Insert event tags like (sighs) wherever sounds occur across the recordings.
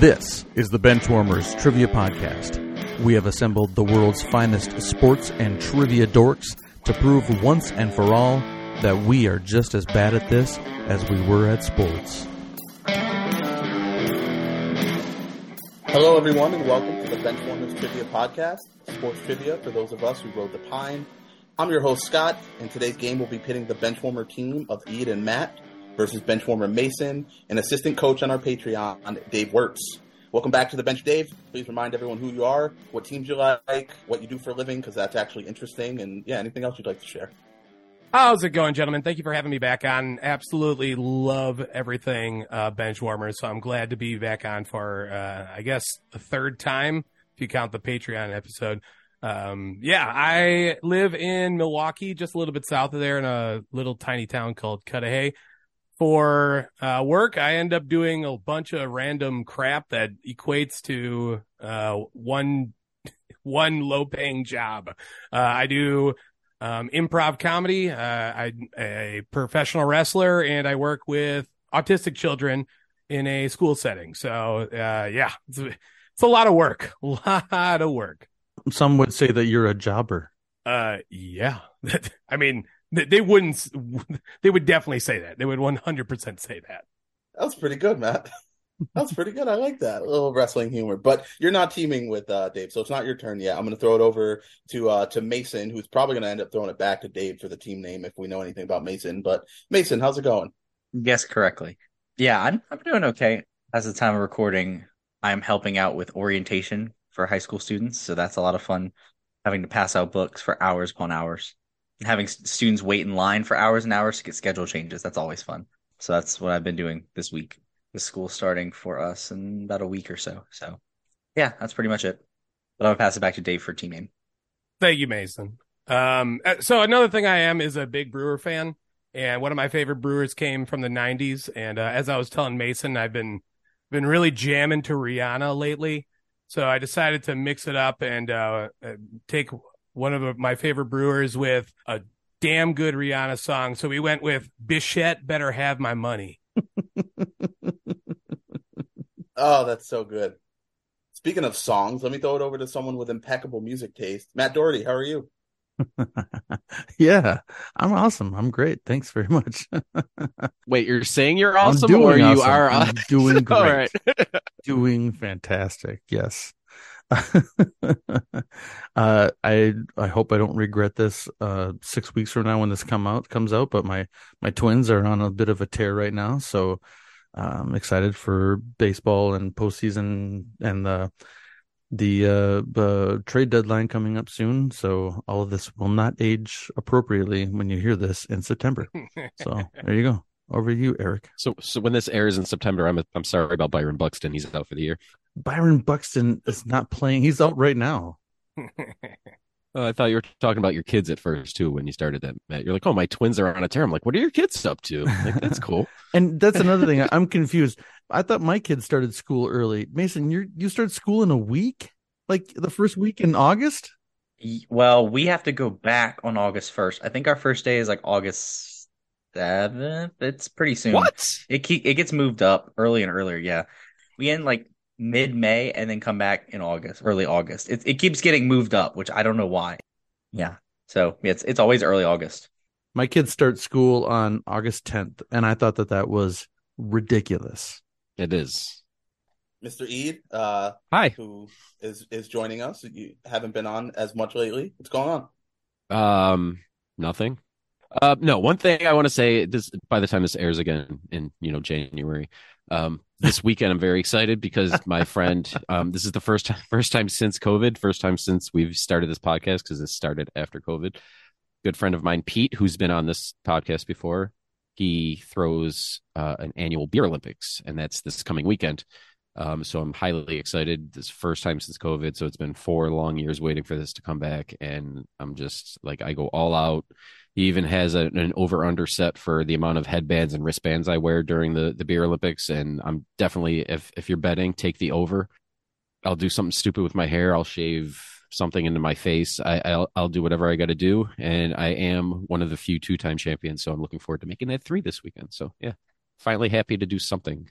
This is the Benchwarmers Trivia Podcast. We have assembled the world's finest sports and trivia dorks to prove once and for all that we are just as bad at this as we were at sports. Hello, everyone, and welcome to the Benchwarmers Trivia Podcast, sports trivia for those of us who rode the pine. I'm your host, Scott, and today's game will be pitting the Benchwarmer team of Ian and Matt versus Benchwarmer Mason and assistant coach on our Patreon, Dave Wortz. Welcome back to the bench, Dave. Please remind everyone who you are, what teams you like, what you do for a living, because that's actually interesting, and yeah, anything else you'd like to share. How's it going, gentlemen? Thank you for having me back on. Absolutely love everything uh, bench warmers, so I'm glad to be back on for, uh, I guess, the third time if you count the Patreon episode. Um, yeah, I live in Milwaukee, just a little bit south of there, in a little tiny town called Cudahy for uh, work, I end up doing a bunch of random crap that equates to uh, one (laughs) one low paying job. Uh, I do um, improv comedy. Uh, I'm a professional wrestler, and I work with autistic children in a school setting. So uh, yeah, it's, it's a lot of work. A (laughs) lot of work. Some would say that you're a jobber. Uh, yeah. (laughs) I mean, they wouldn't. (laughs) They would definitely say that. They would one hundred percent say that. That was pretty good, Matt. That's pretty good. I like that a little wrestling humor. But you're not teaming with uh, Dave, so it's not your turn yet. I'm going to throw it over to uh, to Mason, who's probably going to end up throwing it back to Dave for the team name if we know anything about Mason. But Mason, how's it going? Yes, correctly. Yeah, I'm I'm doing okay. As the time of recording, I'm helping out with orientation for high school students, so that's a lot of fun. Having to pass out books for hours upon hours having students wait in line for hours and hours to get schedule changes. That's always fun. So that's what I've been doing this week. The school starting for us in about a week or so. So yeah, that's pretty much it. But I'm gonna pass it back to Dave for team name. Thank you, Mason. Um, uh, so another thing I am is a big Brewer fan, and one of my favorite Brewers came from the '90s. And uh, as I was telling Mason, I've been been really jamming to Rihanna lately. So I decided to mix it up and uh, uh take one of my favorite brewers with a damn good Rihanna song. So we went with Bichette Better Have My Money. (laughs) oh, that's so good. Speaking of songs, let me throw it over to someone with impeccable music taste. Matt Doherty, how are you? (laughs) yeah, I'm awesome. I'm great. Thanks very much. (laughs) Wait, you're saying you're awesome or you awesome. are I'm doing great. doing fantastic. Yes. (laughs) uh, I I hope I don't regret this uh, six weeks from now when this come out comes out. But my my twins are on a bit of a tear right now, so uh, I'm excited for baseball and postseason and the the uh, the trade deadline coming up soon. So all of this will not age appropriately when you hear this in September. (laughs) so there you go. Over to you, Eric. So, so when this airs in September, I'm I'm sorry about Byron Buxton. He's out for the year. Byron Buxton is not playing. He's out right now. (laughs) Oh, I thought you were talking about your kids at first too when you started that, Matt. You're like, "Oh, my twins are on a tear." I'm like, "What are your kids up to?" Like, that's cool. (laughs) and that's another thing. I'm confused. I thought my kids started school early. Mason, you you start school in a week, like the first week in August. Well, we have to go back on August first. I think our first day is like August seventh. It's pretty soon. What? It it gets moved up early and earlier. Yeah, we end like mid May and then come back in August, early August. It it keeps getting moved up, which I don't know why. Yeah. So it's it's always early August. My kids start school on August 10th, and I thought that that was ridiculous. It is. Mr. Eid, uh, hi, who is is joining us? You haven't been on as much lately. What's going on? Um, nothing. Uh, no. One thing I want to say this by the time this airs again in you know January, um, this weekend I'm very excited because (laughs) my friend, um, this is the first time, first time since COVID, first time since we've started this podcast because this started after COVID. Good friend of mine, Pete, who's been on this podcast before, he throws uh, an annual beer Olympics, and that's this coming weekend. Um, so I'm highly excited. This first time since COVID, so it's been four long years waiting for this to come back, and I'm just like I go all out. He even has a, an over under set for the amount of headbands and wristbands I wear during the, the beer Olympics. And I'm definitely, if, if you're betting, take the over. I'll do something stupid with my hair. I'll shave something into my face. I, will I'll do whatever I got to do. And I am one of the few two time champions. So I'm looking forward to making that three this weekend. So yeah, finally happy to do something.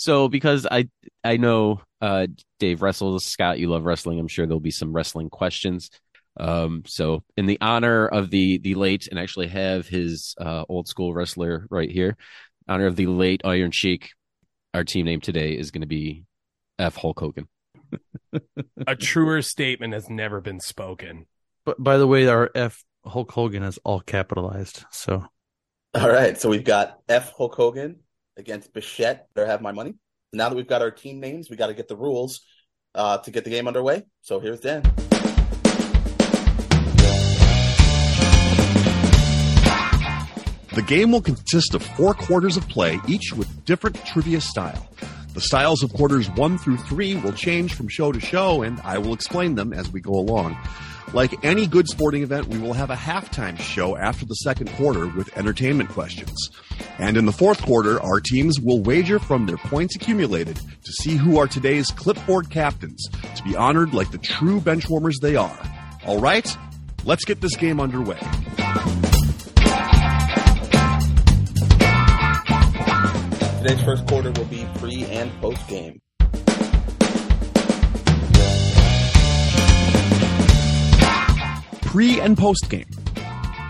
So because I I know uh, Dave wrestles, Scott, you love wrestling. I'm sure there'll be some wrestling questions. Um, so in the honor of the the late, and actually have his uh, old school wrestler right here, honor of the late Iron Sheik, our team name today is going to be F Hulk Hogan. (laughs) A truer statement has never been spoken. But by the way, our F Hulk Hogan is all capitalized. So All right, so we've got F Hulk Hogan against Bichette. Better have my money. Now that we've got our team names, we got to get the rules uh, to get the game underway. So here's Dan. The game will consist of four quarters of play, each with different trivia style. The styles of quarters one through three will change from show to show, and I will explain them as we go along. Like any good sporting event, we will have a halftime show after the second quarter with entertainment questions. And in the fourth quarter, our teams will wager from their points accumulated to see who are today's clipboard captains, to be honored like the true benchwarmers they are. All right, let's get this game underway. Today's first quarter will be pre and post game. Pre and post game.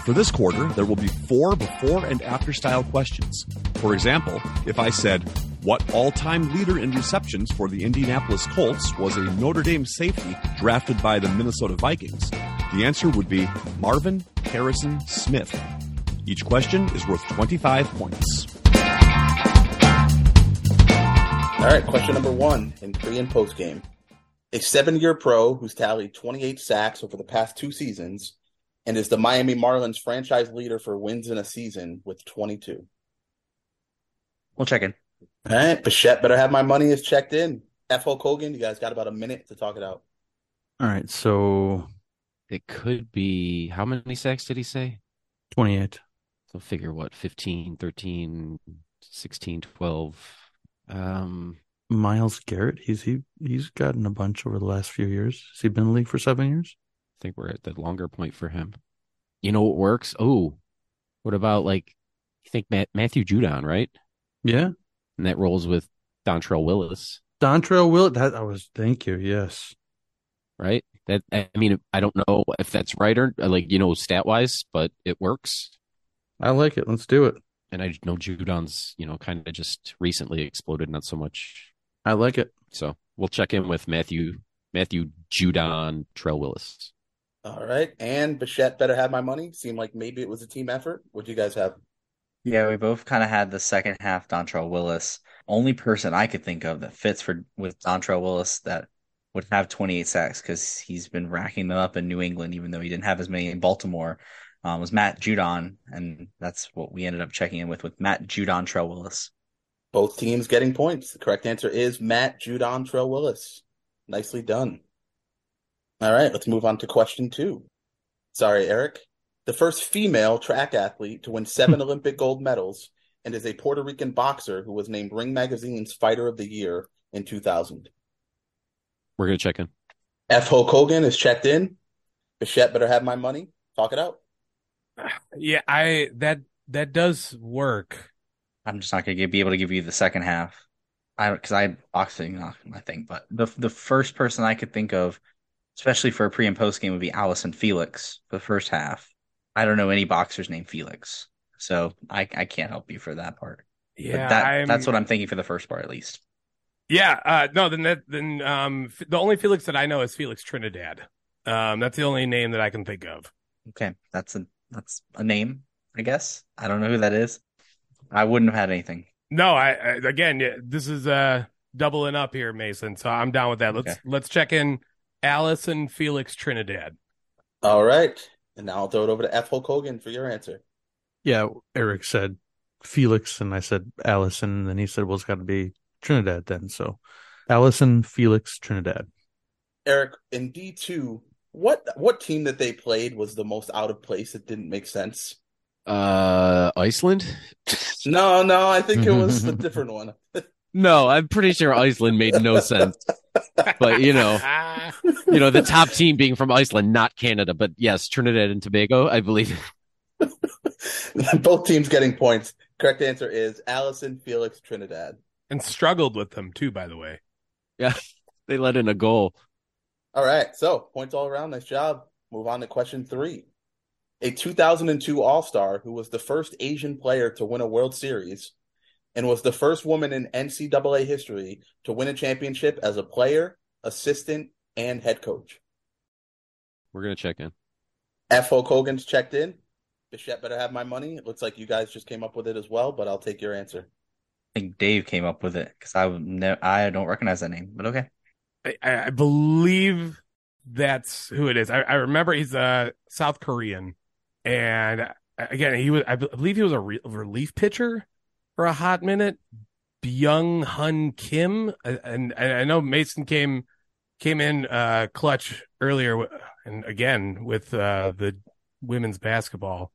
For this quarter, there will be four before and after style questions. For example, if I said, What all time leader in receptions for the Indianapolis Colts was a Notre Dame safety drafted by the Minnesota Vikings? The answer would be Marvin Harrison Smith. Each question is worth 25 points. All right, question number one in pre and post game. A seven year pro who's tallied 28 sacks over the past two seasons and is the Miami Marlins franchise leader for wins in a season with 22. We'll check in. All right, Bichette better have my money is checked in. F. Hulk Hogan, you guys got about a minute to talk it out. all right, so It could be how many sacks did he say? twenty eight. So figure what 15, 13, 16, 12. Um Myles Garrett, he's he he's gotten a bunch over the last few years. Has he been in the league for seven years? I think we're at the longer point for him. You know what works? Oh, what about like you think Matt, Matthew Judon, right? Yeah. And that rolls with Dontrelle Willis, Dontrelle Willis. that I was thank you, yes. right? That I mean, I don't know if that's right or uh, like you know stat wise, but it works. I like it. Let's do it. And I know Judon's you know kind of just recently exploded, not so much. I like it. So we'll check in with Matthew Matthew Judon Trail Willis. All right, and Bichette better have my money. Seemed like maybe it was a team effort. What do you guys have? Yeah, we both kind of had the second half Dontrelle Willis. Only person I could think of that fits for with Dontrelle Willis that would have 28 sacks because he's been racking them up in New England, even though he didn't have as many in Baltimore. Um, was Matt Judon, and that's what we ended up checking in with with Matt Judon Trell Willis. Both teams getting points. The correct answer is Matt Judon Trail Willis. Nicely done. All right, let's move on to question two. Sorry, Eric. The first female track athlete to win seven (laughs) Olympic gold medals and is a Puerto Rican boxer who was named Ring Magazine's Fighter of the Year in 2000. We're gonna check in. F. Hulk Hogan is checked in. Bichette better have my money. Talk it out. (sighs) Yeah, I that that does work. I'm just not going to be able to give you the second half. I because I had boxing, uh, I think, but the the first person I could think of, especially for a pre and post game, would be Allison Felix for the first half. I don't know any boxers named Felix, so I I can't help you for that part. Yeah, but that that's what I'm thinking for the first part at least. Yeah, uh, no, then that then um the only Felix that I know is Felix Trinidad. Um, that's the only name that I can think of. Okay, that's a that's a name, I guess. I don't know who that is. I wouldn't have had anything. No, I, I again, this is uh doubling up here, Mason. So I'm down with that. Let's Okay. let's check in Allison Felix Trinidad. All right. And now I'll throw it over to F. Hulk Hogan for your answer. Yeah, Eric said Felix and I said Allison, and then he said, Well it's gotta be Trinidad then. So Allison, Felix, Trinidad. Eric, in D2, what what team that they played was the most out of place that didn't make sense? Uh, Iceland? (laughs) (laughs) No, no, I think it was a different one. (laughs) No, I'm pretty sure Iceland made no sense. But you know, you know, the top team being from Iceland, not Canada, but yes, Trinidad and Tobago, I believe. (laughs) Both teams getting points. Correct answer is Allison Felix Trinidad. and struggled with them too. By the way, Yeah, they let in a goal. All right, so points all around. Nice job. Move on to question three. A 2002 All Star who was the first Asian player to win a World Series and was the first woman in NCAA history to win a championship as a player, assistant, and head coach. We're gonna check in. F. Hulk Hogan's checked in. Bichette better have my money. It looks like you guys just came up with it as well, but I'll take your answer. I think Dave came up with it because I ne- I don't recognize that name, but okay. I, I believe that's who it is. I, I remember he's a South Korean, and again, he was. I believe he was a re- relief pitcher for a hot minute. Byung Hun Kim, and, and I know Mason came came in uh, clutch earlier, and again with uh, the women's basketball.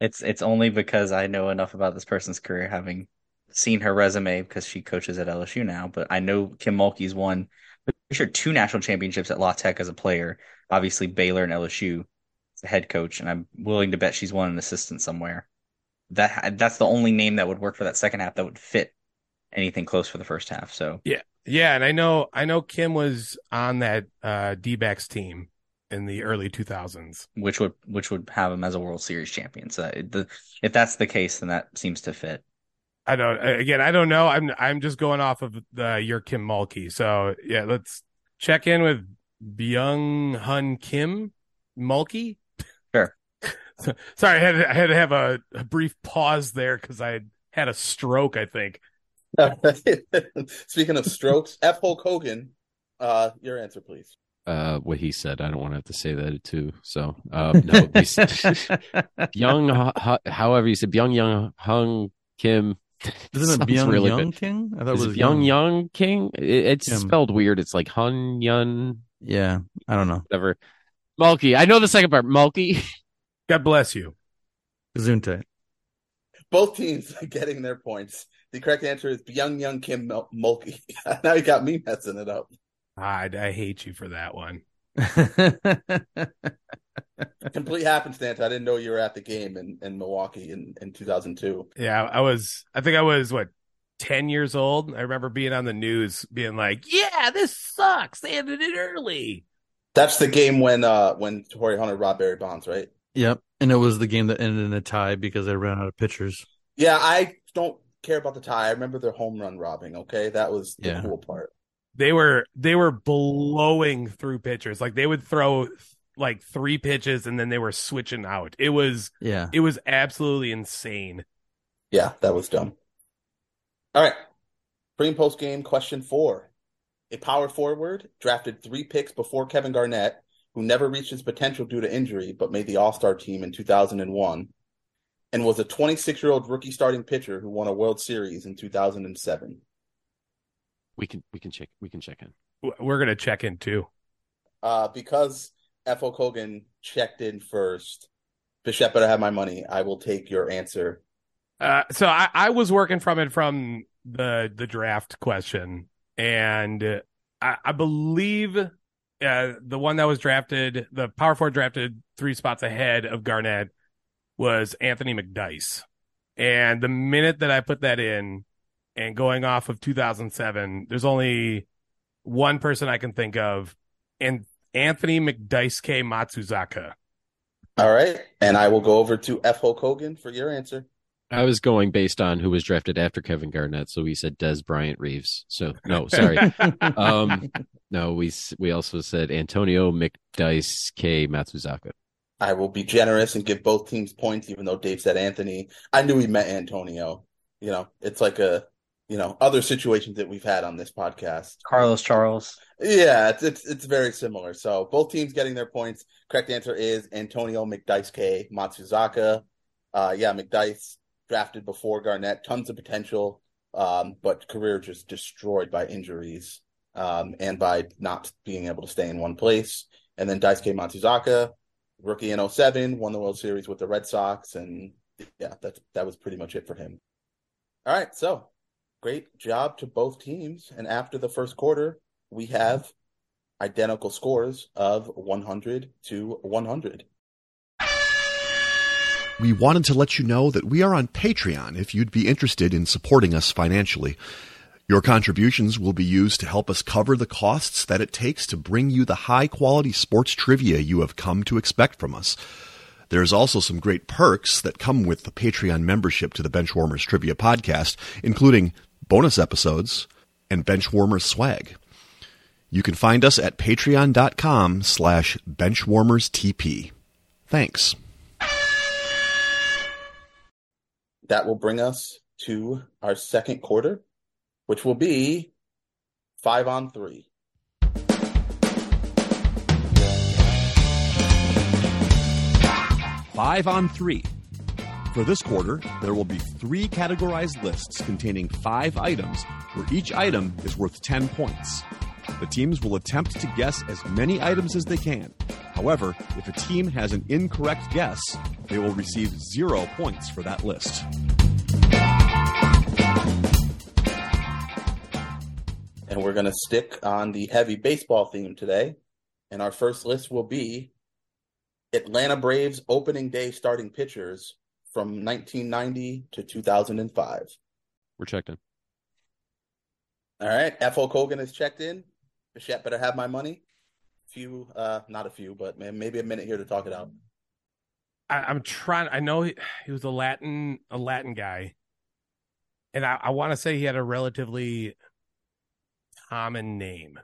It's it's only because I know enough about this person's career, having seen her resume because she coaches at LSU now. But I know Kim Mulkey's won, I'm sure two national championships at La Tech as a player. Obviously Baylor and LSU as a head coach, and I'm willing to bet she's won an assistant somewhere. That that's the only name that would work for that second half that would fit anything close for the first half. So Yeah, yeah, and I know I know Kim was on that uh, D-backs team in the early 2000s. which would which would have him as a World Series champion. So the if that's the case, then that seems to fit. I don't again. I don't know. I'm I'm just going off of the your Kim Mulkey. So yeah, let's check in with Byung Hun Kim Mulkey. Sure. Sorry, I had to, I had to have a, a brief pause there because I had, had a stroke. I think. (laughs) Speaking of strokes, (laughs) F. Hulk Hogan, uh, your answer, please. Uh, what he said. I don't want to have to say that too. So, um, no, (laughs) young, however you said, Byung Young Hung Kim. Isn't it Sounds Byung really Young bad. King? I thought Is it it was Young Young King? It, it's Kim. spelled weird. It's like Hun Yun, Yeah, I don't know. whatever. Mulkey. I know the second part. Mulkey. God bless you. Gesundheit. Both teams are getting their points. The correct answer is Byung Young Kim Mulkey. (laughs) now you got me messing it up. I, I hate you for that one. (laughs) Complete happenstance. I didn't know you were at the game in, in Milwaukee in, in 2002. Yeah, I was. I think I was what. 10 years old. I remember being on the news being like, yeah, this sucks. They ended it early. That's the game when uh when Torii Hunter robbed Barry Bonds, right? Yep, and it was the game that ended in a tie because they ran out of pitchers. Yeah, I don't care about the tie. I remember their home run robbing. Okay, that was the Yeah. cool part. they were they were blowing through pitchers like they would throw like three pitches and then they were switching out it was Yeah, it was absolutely insane Yeah, that was dumb. All right. Pre and post game question four. A power forward drafted three picks before Kevin Garnett, who never reached his potential due to injury, but made the All Star team in 2001, and was a 26 year old rookie starting pitcher who won a World Series in 2007. We can we can check we can check in. We're gonna check in too Uh, because F. Hulk Hogan checked in first, Bichette better have my money. I will take your answer. uh so i i was working from it from the the draft question and uh, i i believe uh the one that was drafted the power forward drafted three spots ahead of garnett was anthony McDyess and the minute that i put that in and going off of 2007 there's only one person i can think of and anthony McDyess k matsuzaka All right. And I will go over to F. Hulk Hogan for your answer. I was going based on who was drafted after Kevin Garnett, so we said Dez Bryant Reeves. So no, sorry. (laughs) um, no, we we also said Antonio McDyess K Matsuzaka. I will be generous and give both teams points, even though Dave said Anthony. I knew he meant Antonio. You know, it's like a, you know, other situations that we've had on this podcast. Carlos Charles. Yeah, it's it's, it's very similar. So both teams getting their points. Correct answer is Antonio McDyess K Matsuzaka. Uh, yeah, McDyess drafted before Garnett, tons of potential, um, but career just destroyed by injuries um, and by not being able to stay in one place. And then Daisuke Matsuzaka, rookie in 07, won the World Series with the Red Sox, and yeah, that that was pretty much it for him. All right, so great job to both teams. And after the first quarter, we have identical scores of 100 to 100. We wanted to let you know that we are on Patreon if you'd be interested in supporting us financially. Your contributions will be used to help us cover the costs that it takes to bring you the high quality sports trivia you have come to expect from us. There's also some great perks that come with the Patreon membership to the Benchwarmers Trivia Podcast, including bonus episodes and Benchwarmers swag. You can find us at patreon.com slash benchwarmerstp. Thanks. That will bring us to our second quarter, which will be five on three. Five on three. For this quarter, there will be three categorized lists containing five items, where each item is worth 10 points. The teams will attempt to guess as many items as they can. However, if a team has an incorrect guess, they will receive zero points for that list. And we're going to stick on the heavy baseball theme today. And our first list will be Atlanta Braves opening day starting pitchers from 1990 to 2005. We're checked in. All right. F. Hulk Hogan is checked in. Bichette better have my money. Few, uh, not a few, but maybe a minute here to talk it out. I, I'm trying. I know he, he was a Latin, a Latin guy, and I, I want to say he had a relatively common name.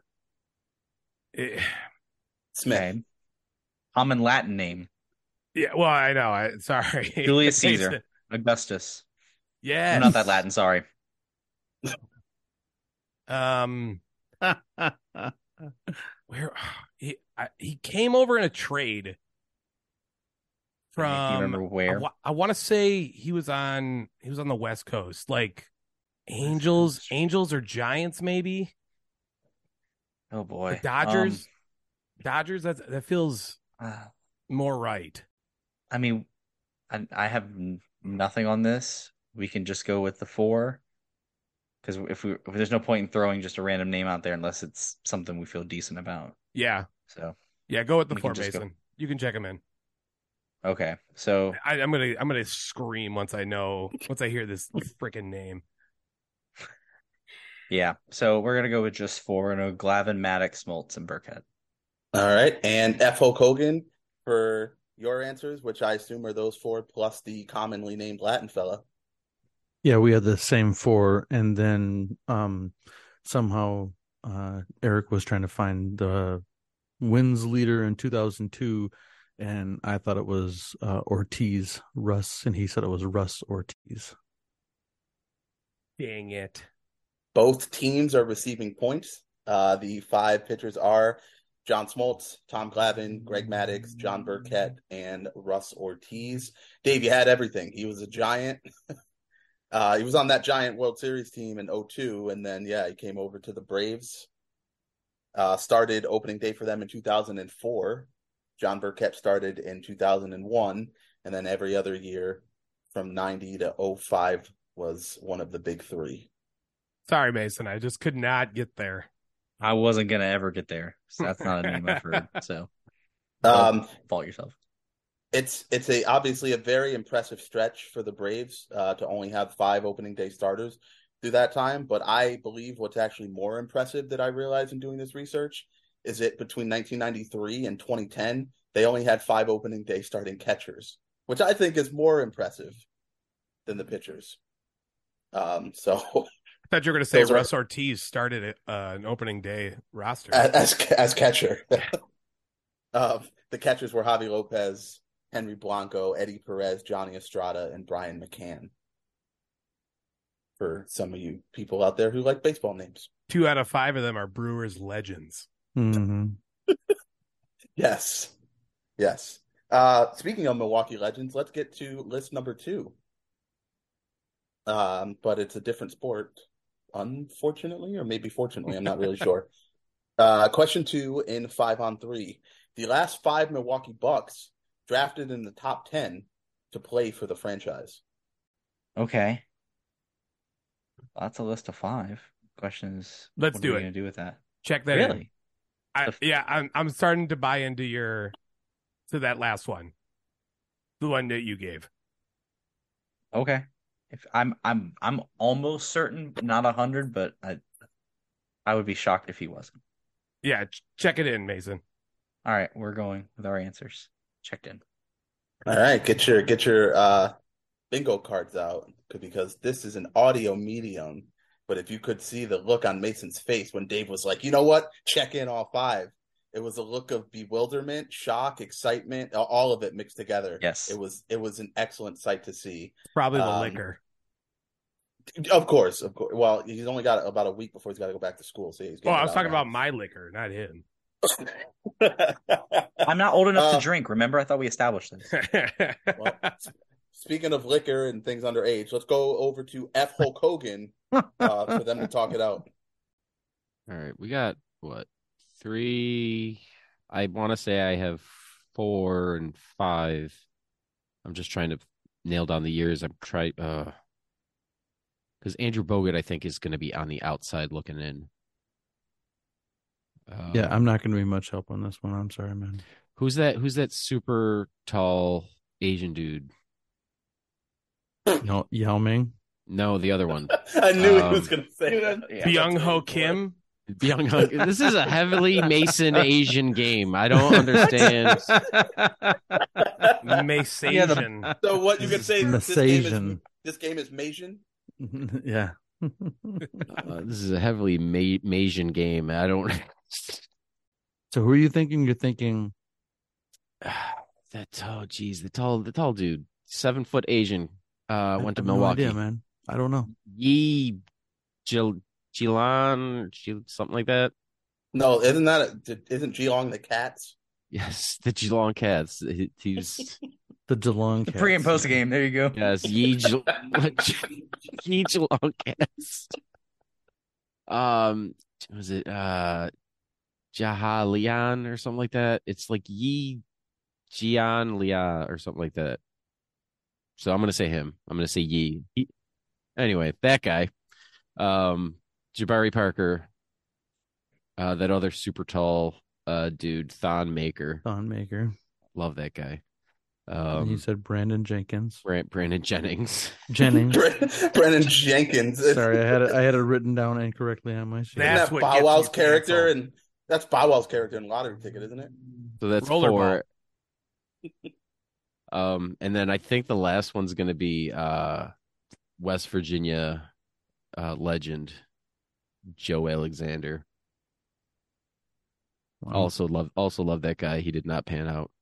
It, Smith. Okay. Common Latin name. yeah, well, I know. I sorry, (laughs) Julius Caesar. Augustus. Yeah, not that Latin, sorry. Um, where (sighs) he I, he came over in a trade from remember where? I, want to say he was on he was on the West Coast, like Angels, Angels or Giants, maybe oh the boy. Dodgers. Dodgers. That that feels Um, uh, more right. I mean, I, I have nothing on this. We can just go with the four. Because if we if there's no point in throwing just a random name out there unless it's something we feel decent about. Yeah, So yeah. Go with the four, can go- Mason. You can check him in. okay, so I, I'm gonna I'm gonna scream once I know once I hear this freaking name. yeah, so we're gonna go with just four. No Glavine, Maddux, Smoltz, and Burkett. All right. And F. Hulk Hogan for your answers, which I assume are those four plus the commonly named Latin fella. Yeah, we had the same four, and then um, somehow uh, Eric was trying to find the wins leader in 2002, and I thought it was uh, Ortiz Russ, and he said it was Russ Ortiz. Dang it. Both teams are receiving points. Uh, the five pitchers are John Smoltz, Tom Glavine, Greg Maddux, John Burkett, and Russ Ortiz. Dave, you had everything. He was a giant. (laughs) uh, he was on that giant World Series team in 02, and then, yeah, he came over to the Braves. Uh, started opening day for them in 2004. John Burkett started in 2001, and then every other year from 90 to 05 was one of the big three. Sorry, Mason. I just could not get there. I wasn't gonna ever get there. So that's not a name I've heard. So (laughs) Um, fault yourself. It's it's a obviously a very impressive stretch for the Braves uh, to only have five opening day starters through that time. But I believe what's actually more impressive that I realized in doing this research is that between 1993 and 2010 they only had five opening day starting catchers, which I think is more impressive than the pitchers. Um, so I thought you were going (laughs) to say Those are- Russ Ortiz started uh, an opening day roster. as as catcher. (laughs) um, the catchers were Javi Lopez, Henry Blanco, Eddie Perez, Johnny Estrada, and Brian McCann. For some of you people out there who like baseball names, Two out of five of them are Brewers legends. hmm (laughs) yes, yes. Uh, speaking of Milwaukee legends, let's get to list number two. Um, but it's a different sport, unfortunately, or maybe fortunately, I'm not really (laughs) sure. Uh, question two in five on three. The last five Milwaukee Bucks drafted in the top 10 to play for the franchise. Okay. That's a list of five. Questions. Let's what do are it. gonna do with that? Check that. Really? I, The- yeah, I'm I'm starting to buy into your to that last one, the one that you gave. Okay. If I'm I'm I'm almost certain, not a hundred, but I I would be shocked if he wasn't. Yeah, ch- check it in, Mason. All right, we're going with our answers. Checked in. All right, get your get your uh bingo cards out because this is an audio medium. But if you could see the look on Mason's face when Dave was like, "You know what? Check in all five. It was a look of bewilderment, shock, excitement, all of it mixed together. Yes. It was it was an excellent sight to see. Probably the Um, liquor. Of course, of course. Well, he's only got about a week before he's got to go back to school. So he's Oh, I was talking now. about my liquor, not him. I'm not old enough Uh, to drink. Remember, I thought we established this. Well, Speaking of liquor and things underage, let's go over to F. Hulk Hogan uh, for them to talk it out. All right, we got what three? I want to say I have four and five. I'm just trying to nail down the years. I'm trying uh because Andrew Bogut I think is going to be on the outside looking in. Um, Yeah, I'm not going to be much help on this one. I'm sorry, man. Who's that? Who's that super tall Asian dude? Yao, Yao Ming. No, the other one. (laughs) I knew he Um, was going to say that. Yeah. (laughs) Byung Ho Kim. Young Hunk. This is a heavily Mason Asian game. I don't understand. (laughs) Masasian. So what you could say? This game is this game is Mason. yeah. Uh, this is a heavily Ma- Masian game. I don't. So who are you thinking? You're thinking (sighs) that oh geez, the tall the tall dude, seven foot Asian, uh, I went to have no Milwaukee. idea, man. I don't know. Yi Gil Gilan, Gil, something like that. No, isn't that a, isn't Geelong the Cats? Yes, the Geelong Cats. He- He's (laughs) The Geelong The Cats. pre and post game. There you go. yes, Yi Gil- (laughs) Yi Geelong Cats. Um, was it uh Jahalian or something like that? It's like Yi Jian Lia or something like that. So I'm gonna say him. I'm gonna say Yi. Anyway, that guy. Um, Jabari Parker. Uh, that other super tall uh dude, Thon Maker. Thon Maker. Love that guy. And you Um, said Brandon Jenkins. Brand- Brandon Jennings. (laughs) Jennings. Brandon Jenkins. Sorry, I had it, I had it written down incorrectly on my sheet. Isn't That's that what Bow Wow's character? canceled. And that's Bow Wow's character in Lottery Ticket, isn't it? So that's Rollerball. four. (laughs) Um, and then I think the last one's going to be uh, West Virginia uh, legend Joe Alexander. Wow. Also love, also love that guy. He did not pan out.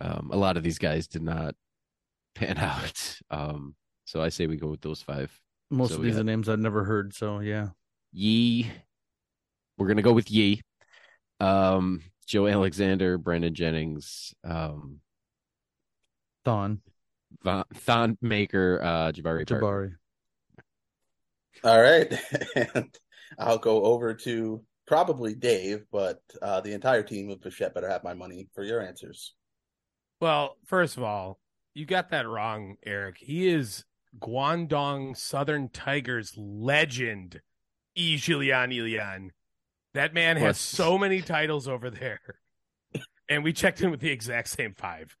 Um, a lot of these guys did not (laughs) pan out. Um, so I say we go with those five. Most so of these got- are names I've never heard. So yeah. Yee. We're gonna go with Yee. Um, Joe Alexander, Brandon Jennings, um, Thon. Von, Thon Maker, uh, Jabari Parker. Jabari. All right. (laughs) And I'll go over to probably Dave, but uh, the entire team of Bichette better have my money for your answers. Well, first of all, you got that wrong, Eric. He is Guangdong Southern Tigers legend, Yi Jilian Ilian. That man has so many titles over there. (laughs) And we checked in with the exact same five.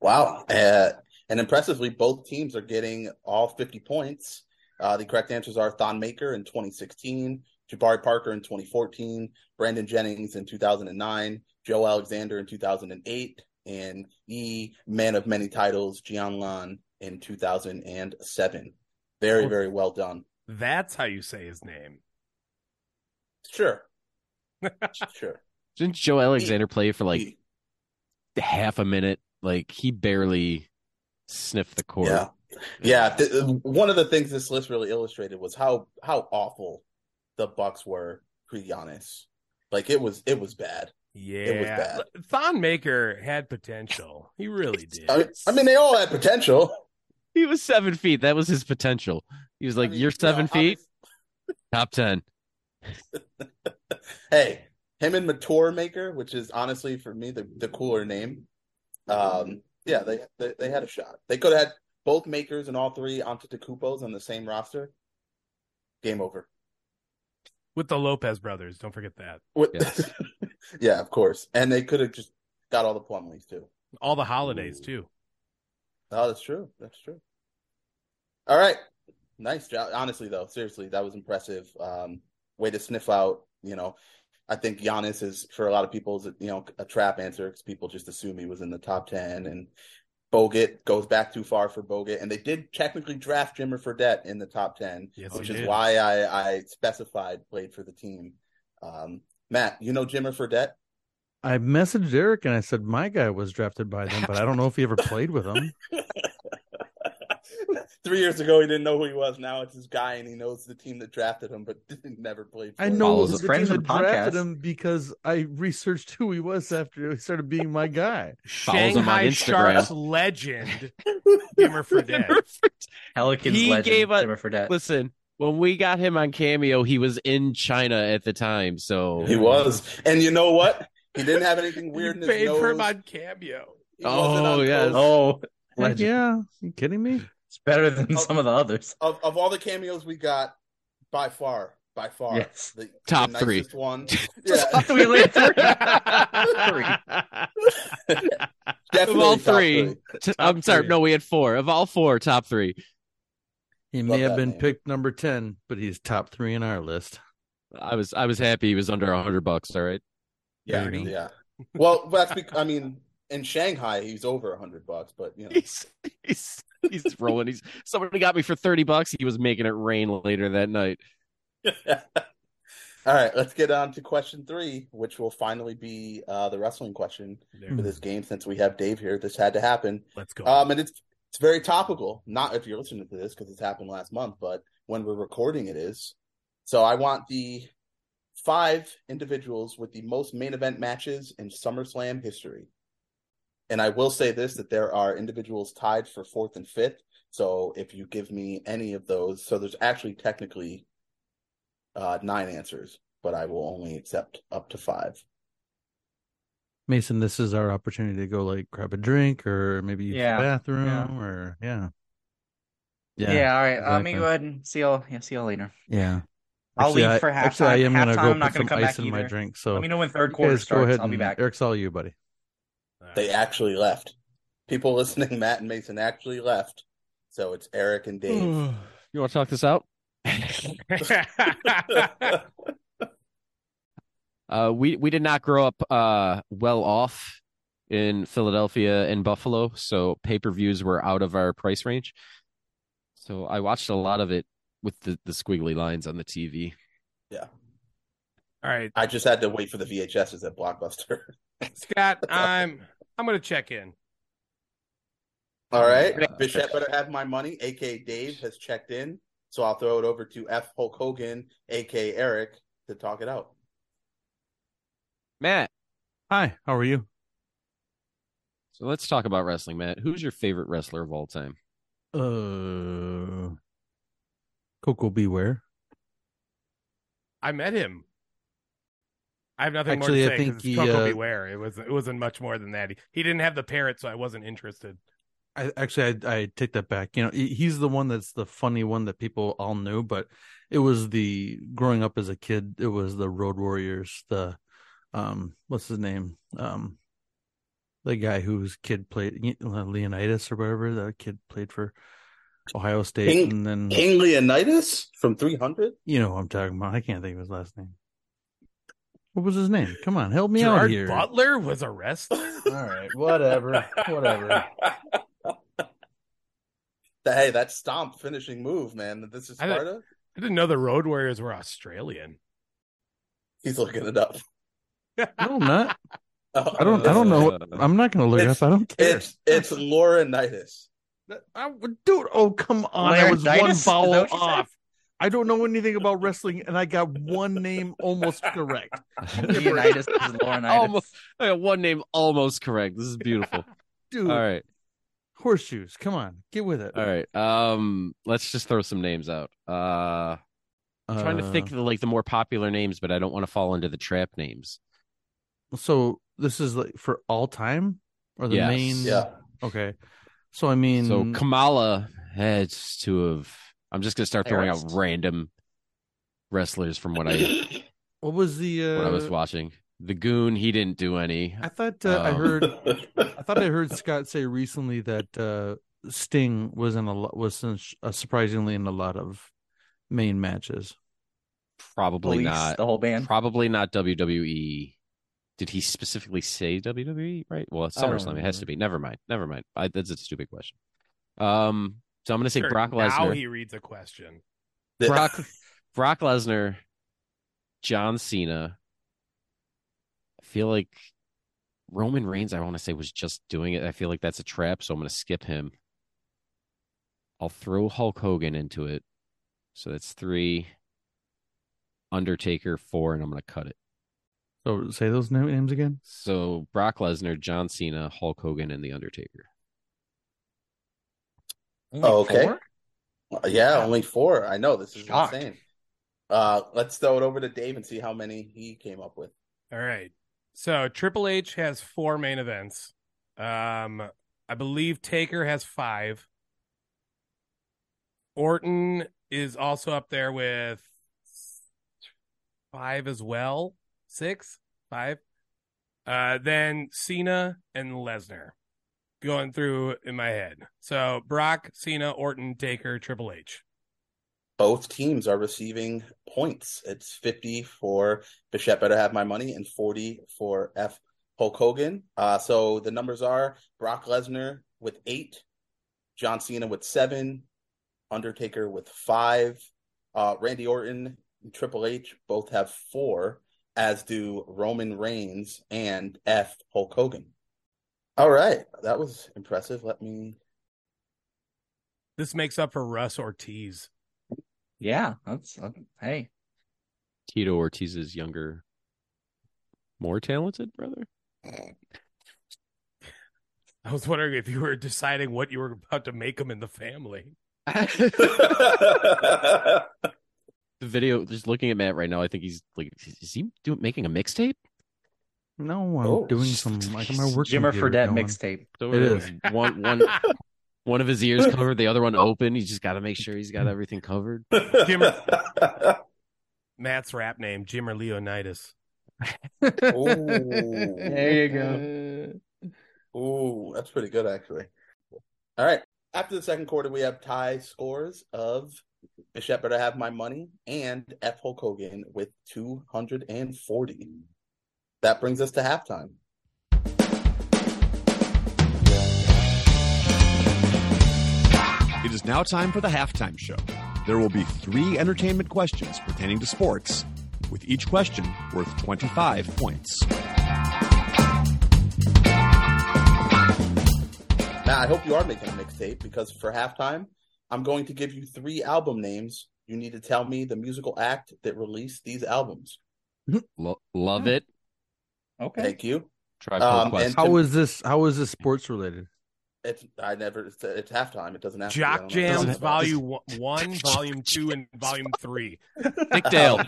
Wow. Uh, and impressively, both teams are getting all 50 points. Uh, the correct answers are Thon Maker in 2016, Jabari Parker in 2014, Brandon Jennings in 2009, Joe Alexander in 2008, and E Man of Many Titles, Jian Lan in 2007. Very, very well done. That's how you say his name. Sure. (laughs) sure. Didn't Joe Alexander play for like half a minute? Like he barely sniffed the court. Yeah. Yeah, th- one of the things this list really illustrated was how how awful the Bucks were pre Giannis. Like it was it was bad. Yeah. it was bad. Thon Maker had potential. He really did. I mean, I mean, they all had potential. He was seven feet. That was his potential. He was like, I mean, "You're you know, seven feet, top ten. (laughs) Hey, him and Matur Maker, which is honestly for me the, the cooler name. Um, yeah, they, they they had a shot. They could have had both makers and all three Antetokounmpos on the same roster. Game over. With the Lopez brothers. Don't forget that. With- Yes. (laughs) yeah, of course. And they could have just got all the Plumlees too. All the holidays, too. Oh, that's true. That's true. All right. Nice job. Honestly, though, seriously, that was impressive. Um, way to sniff out. You know, I think Giannis is for a lot of people is you know a trap answer because people just assume he was in the top ten, and Bogut goes back too far for Bogut, and they did technically draft Jimmer Fredette in the top ten, Yes, which is did. why I, I specified played for the team. Um, Matt, you know Jimmer Fredette? I messaged Eric and I said my guy was drafted by them, but I don't know if he ever played with them. (laughs) Three years ago, he didn't know who he was. Now it's his guy, and he knows the team that drafted him, but (laughs) didn't never played. For I him. know Follows the the team with that drafted him because I researched who he was after he started being my guy. (laughs) Follows him on Shanghai Instagram. Sharks legend, Jimmer (laughs) Fredette. Pelicans He legend gave a- Jimmer Fredette. Listen, when we got him on Cameo, he was in China at the time. So He was, and you know what? He didn't have anything weird in You his paid nose. for him on Cameo. He Oh, on yes. coke. Oh, legend. yeah, you kidding me? It's better than some of the others. Of of all the cameos we got, by far, by far, Yes. the Top the three. nicest one. (laughs) Yeah, we only had definitely Of all top three. T- I'm sorry. three. No, we had four. Of all four, top three. He Love may have been name. picked number ten, but he's top three in our list. I was I was happy he was under a hundred bucks. All right. Yeah, Maybe. yeah. Well, that's because I mean, in Shanghai, he's over a hundred bucks, but you know, (laughs) He's he's (laughs) he's rolling. He's somebody got me for thirty bucks. He was making it rain later that night. (laughs) All right, let's get on to question three, which will finally be uh, the wrestling question There. for this game. Since we have Dave here, this had to happen. Let's go. Um, and it's it's very topical. Not if you're listening to this because it's happened last month, but when we're recording, it is. So I want the five individuals with the most main event matches in SummerSlam history. And I will say this: that there are individuals tied for fourth and fifth. So if you give me any of those, so there's actually technically uh, nine answers, but I will only accept up to five. Mason, this is our opportunity to go like grab a drink or maybe use Yeah, the bathroom yeah. or yeah. Yeah, all right. Let me go ahead and see y'all. Yeah, see y'all later. Yeah. I'll leave for half. Actually, I am gonna go I'm not put gonna some come ice back in my drink. So Let me know when third quarter guys go starts. ahead I'll be back. Eric's all you, buddy. They actually left. People (laughs) listening, Matt and Mason actually left. So it's Eric and Dave. (sighs) you want to talk this out? (laughs) Uh, we we did not grow up uh well off in Philadelphia and Buffalo, so pay per views were out of our price range. So I watched a lot of it with the the squiggly lines on the TV. yeah. All right, I just had to wait for the VHSs at Blockbuster. (laughs) Scott, I'm I'm gonna check in. All right. Bichette better have my money. AK Dave has checked in. So I'll throw it over to F Hulk Hogan, AK Eric, to talk it out. Matt, Hi, how are you? so let's talk about wrestling, Matt. Who's your favorite wrestler of all time? Uh, Koko B. Ware. I met him. I have nothing Actually, more I to say. think 'cause he, it's Koko uh, B. Ware. It was it wasn't much more than that. He, he didn't have the parrot, so I wasn't interested. I actually I, I take that back. You know, he's the one that's the funny one that people all knew, but it was the growing up as a kid. It was the Road Warriors. The um, what's his name? Um, the guy whose kid played Leonidas or whatever. The kid played for Ohio State, King- and then King Leonidas from 300? you know what I'm talking about. I can't think of his last name. What was his name? Come on, help me Gerard out here. Butler was a wrestler. (laughs) All right, whatever, whatever. (laughs) hey, that stomp finishing move, man. This is I don't- Sparta. I didn't know the Road Warriors were Australian. He's looking it up. (laughs) No, I'm not. Oh, I don't. I don't know. Uh, I'm not going to look it up. I don't care. It's it's Laurinaitis. I, dude, oh come on! I was one Is that vowel what you said? off. I don't know anything about wrestling, and I got one name almost correct. (laughs) Leonidas is Laurinaitis. Almost, I got one name almost correct. This is beautiful. (laughs) Dude, all right, horseshoes. Come on, get with it. all right. Um, let's just throw some names out. Uh, I'm trying to Uh, think of the, like the more popular names, but I don't want to fall into the trap names. So this is like for all time, or the Yes. main? Yeah. Okay. So I mean, So Kamala has to have. I'm just gonna start throwing out random wrestlers from what I (laughs) what was the? Uh, what I was watching. The Goon, he didn't do any. I thought uh, I Um, heard. (laughs) I thought I heard Scott say recently that uh, Sting was in a lot was in, uh, surprisingly in a lot of main matches. Probably Police, not. the whole band. Probably not WWE. Did he specifically say WWE? Right. Well, it's SummerSlam. It has to be. Never mind. Never mind. I, that's a stupid question. Um. So I'm going to say Sure, Brock Now Lesnar. he reads a question. Brock Brock Lesnar, John Cena. I feel like Roman Reigns, I want to say, was just doing it. I feel like that's a trap, so I'm going to skip him. I'll throw Hulk Hogan into it. So that's three. Undertaker, four, and I'm going to cut it. So say those names again. So Brock Lesnar, John Cena, Hulk Hogan, and The Undertaker. Only Oh, okay. four? Uh, Yeah, only four. I know this is Shocked. insane. Uh, let's throw it over to Dave and see how many he came up with. All right. So Triple H has four main events. Um, I believe Taker has five. Orton is also up there with five as well. Six, five. Uh, then Cena and Lesnar going through in my head. So Brock, Cena, Orton, Taker, Triple H. Both teams are receiving points. It's 50 for Bichette Better Have My Money and 40 for F. Hulk Hogan. Uh, so the numbers are Brock Lesnar with eight, John Cena with seven, Undertaker with five, uh, Randy Orton and Triple H both have four, as do Roman Reigns and F. Hulk Hogan. All right, that was impressive. Let me. This makes up for Russ Ortiz. Yeah, that's uh, hey. Tito Ortiz's younger, more talented brother. I was wondering if you were deciding what you were about to make him in the family. (laughs) (laughs) The video, just looking at Matt right now, I think he's like, is he doing making a mixtape? No, I'm Oh, doing some like my work. Jimmer computer Fredette mixtape. So It is. one one (laughs) one of his ears covered, the other one open. You just got to make sure he's got everything covered. Jimmer. (laughs) Matt's rap name, Jimmer Leonidas. (laughs) oh. There you go. Ooh, that's pretty good, actually. All right. After the second quarter, we have tie scores of Bichette Better Have My Money and F. Hulk Hogan with 240. That brings us to halftime. It is now time for the halftime show. There will be three entertainment questions pertaining to sports, with each question worth 25 points. Now, I hope you are making a mixtape because for halftime, I'm going to give you three album names. You need to tell me the musical act that released these albums. (laughs) Lo- love it. Okay. Thank you. Um, Quest. and- How is this? How is this sports related? It's I never. It's, it's halftime. It doesn't have to be. I Jock. Jams, Doesn't- Volume one- One, Volume Two, and Volume Three. Dick Dale.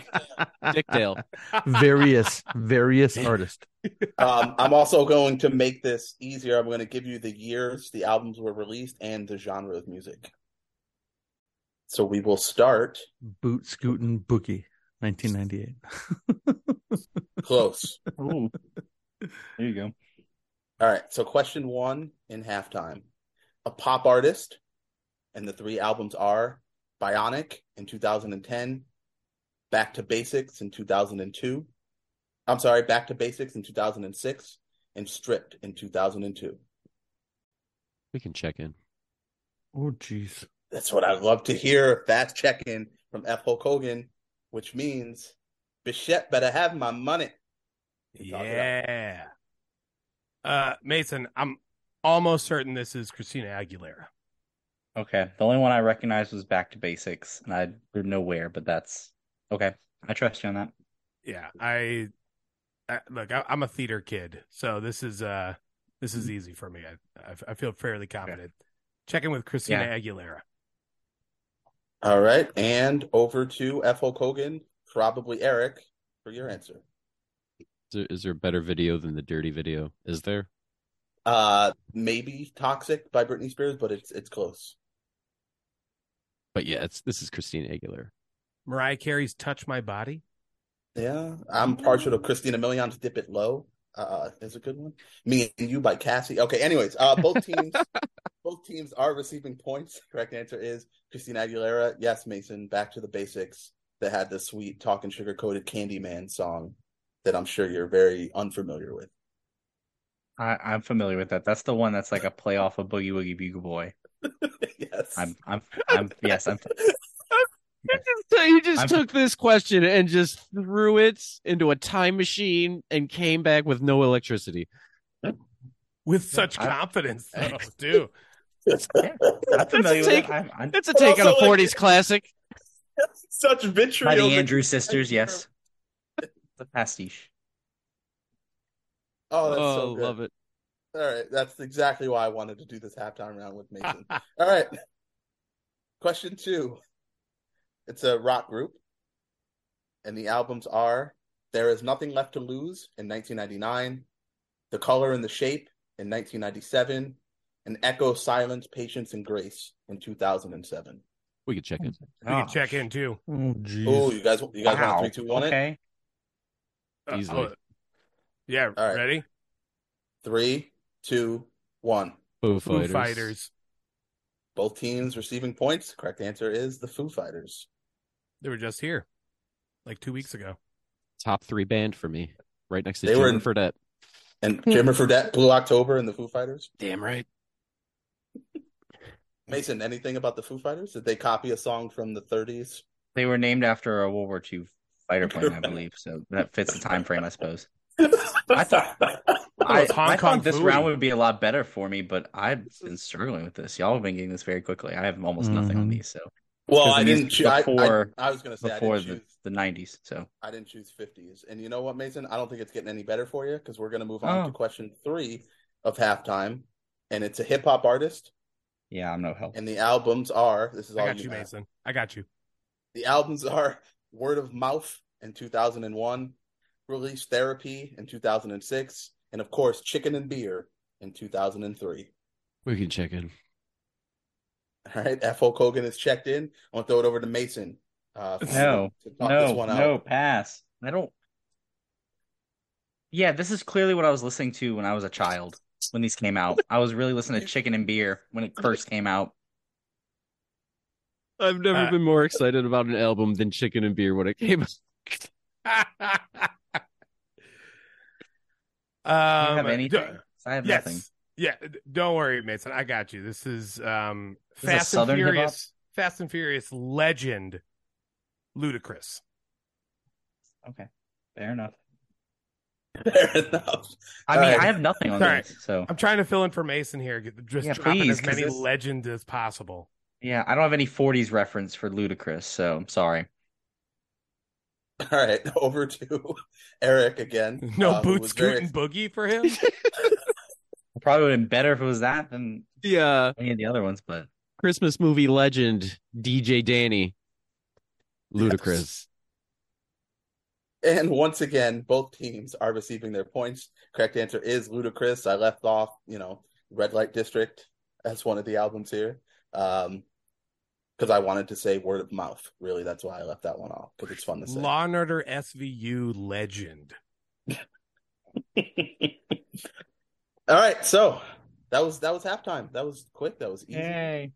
Dick Dale. Various, various artists. Um, I'm also going to make this easier. I'm going to give you the years the albums were released and the genre of music. So we will start Boot Scootin' Bookie, 1998. (laughs) close. Ooh. There you go. All right. So question one in halftime: a pop artist, and the three albums are Bionic in 2010, Back to Basics in 2002. I'm sorry, Back to Basics in 2006, and Stripped in 2002. We can check in. Oh, jeez. That's what I'd love to hear. Fast check in from F. Hulk Hogan, which means Bichette better have my money. Talk it up. Yeah. Uh, Mason, I'm almost certain this is Christina Aguilera. Okay. The only one I recognized was Back to Basics, and I didn't know where, but that's okay. I trust you on that. Yeah, I, I look. I, I'm a theater kid, so this is uh, this Mm-hmm. is easy for me. I, I, I feel fairly confident. Check in with Christina Aguilera. All right. And over to F. Hulk Hogan, probably Eric, for your answer. Is there, is there a better video than the dirty video? Is there? Uh, maybe Toxic by Britney Spears, but it's it's close. But yeah, it's this is Christina Aguilera. Mariah Carey's "Touch My Body." Yeah, I'm partial to Christina Milian's "Dip It Low." Uh, is a good one. Me and You by Cassie. Okay. Anyways, uh, both (laughs) teams Both teams are receiving points. Correct answer is Christina Aguilera. Yes, Mason. Back to the basics. That had the sweet talking sugar coated Candyman song that I'm sure you're very unfamiliar with. I, I'm familiar with that. That's the one that's like a playoff of Boogie Woogie Bugle Boy. (laughs) yes. I'm, I'm, I'm, yes, I'm. (laughs) You just, you just I'm- took this question and just threw it into a time machine and came back with no electricity. With such I- confidence, though, (laughs) too. I'm familiar with take- it. I'm, I'm It's a take on a Also, like- 40s classic. Such by vitriol. the Andrew sisters. Yes, the pastiche. Oh, that's oh, so good. love it. All right, that's exactly why I wanted to do this halftime round with Mason. (laughs) All right. Question two. It's a rock group, and the albums are There Is Nothing Left to Lose in 1999, The Color and the Shape in 1997, and Echo, Silence, Patience, and Grace in 2007. We could check in. We can check in, too. Oh, jeez. Oh, you guys, you guys Wow. want three, two, one it? Okay. Uh, Easily. oh, yeah, All right. ready? Three, two, one. Foo Fighters. Foo Fighters. Fighters. Both teams receiving points. Correct answer is the Foo Fighters. They were just here like two weeks ago. Top three band for me. Right next to They Jimmy were in- Fredette. And Jimmer Fredette, Blue October, and the Foo Fighters. Damn right. Mason, anything about the Foo Fighters? Did they copy a song from the 30s? They were named after a World War II fighter plane, I (laughs) believe. So that fits the time frame, I suppose. (laughs) I thought I, Hong I Kong thought this Phooey. round would be a lot better for me, but I've been struggling with this. Y'all have been getting this very quickly. I have almost nothing on Mhm. these, so well, I didn't. means Choo- I, I, before- I was going to say before I didn't, the, choose, the '90s. So I didn't choose 50s. And you know what, Mason? I don't think it's getting any better for you because we're going to move on Oh. to question three of halftime, and it's a hip hop artist, yeah, I'm no help. and the albums are. This is I all got you, you, have. Mason. I got you. The albums are Word of Mouth in 2001, Release Therapy in 2006, and of course, Chicken and Beer in 2003. We can check in. All right, F. Hulk Hogan is checked in. I want to throw it over to Mason. Uh, No, to talk this No, one out. no, pass. I don't. Yeah, this is clearly what I was listening to when I was a child. When these came out, I was really listening to (laughs) Chicken and Beer when it first came out. I've never Uh, been more excited about an album than Chicken and Beer when it came out. (laughs) Do you um, have anything? d- I have yes. nothing. Yeah, don't worry, Mason. I got you. This is um This is Fast and Southern hip-hop? Furious. Fast and Furious legend, Ludacris. Okay, fair enough. Fair enough. I All mean, right. I have nothing on Sorry. this, so I'm trying to fill in for Mason here. Just Yeah, dropping please, as 'cause many this- legends as possible. yeah, I don't have any '40s reference for Ludacris, so I'm sorry. All right, (laughs) over to Eric again. (laughs) No uh, who boot very boogie for him. It (laughs) probably would have been better if it was that than The uh, any of the other ones, but Christmas movie legend DJ Danny. Ludicrous. And once again, both teams are receiving their points. Correct answer is Ludacris. I left off, you know, Red Light District as one of the albums here. Um, because I wanted to say word of mouth. Really, that's why I left that one off because it's fun to say. Law and Order SVU legend. (laughs) All right, so that was that was halftime. That was quick. That was easy. yay!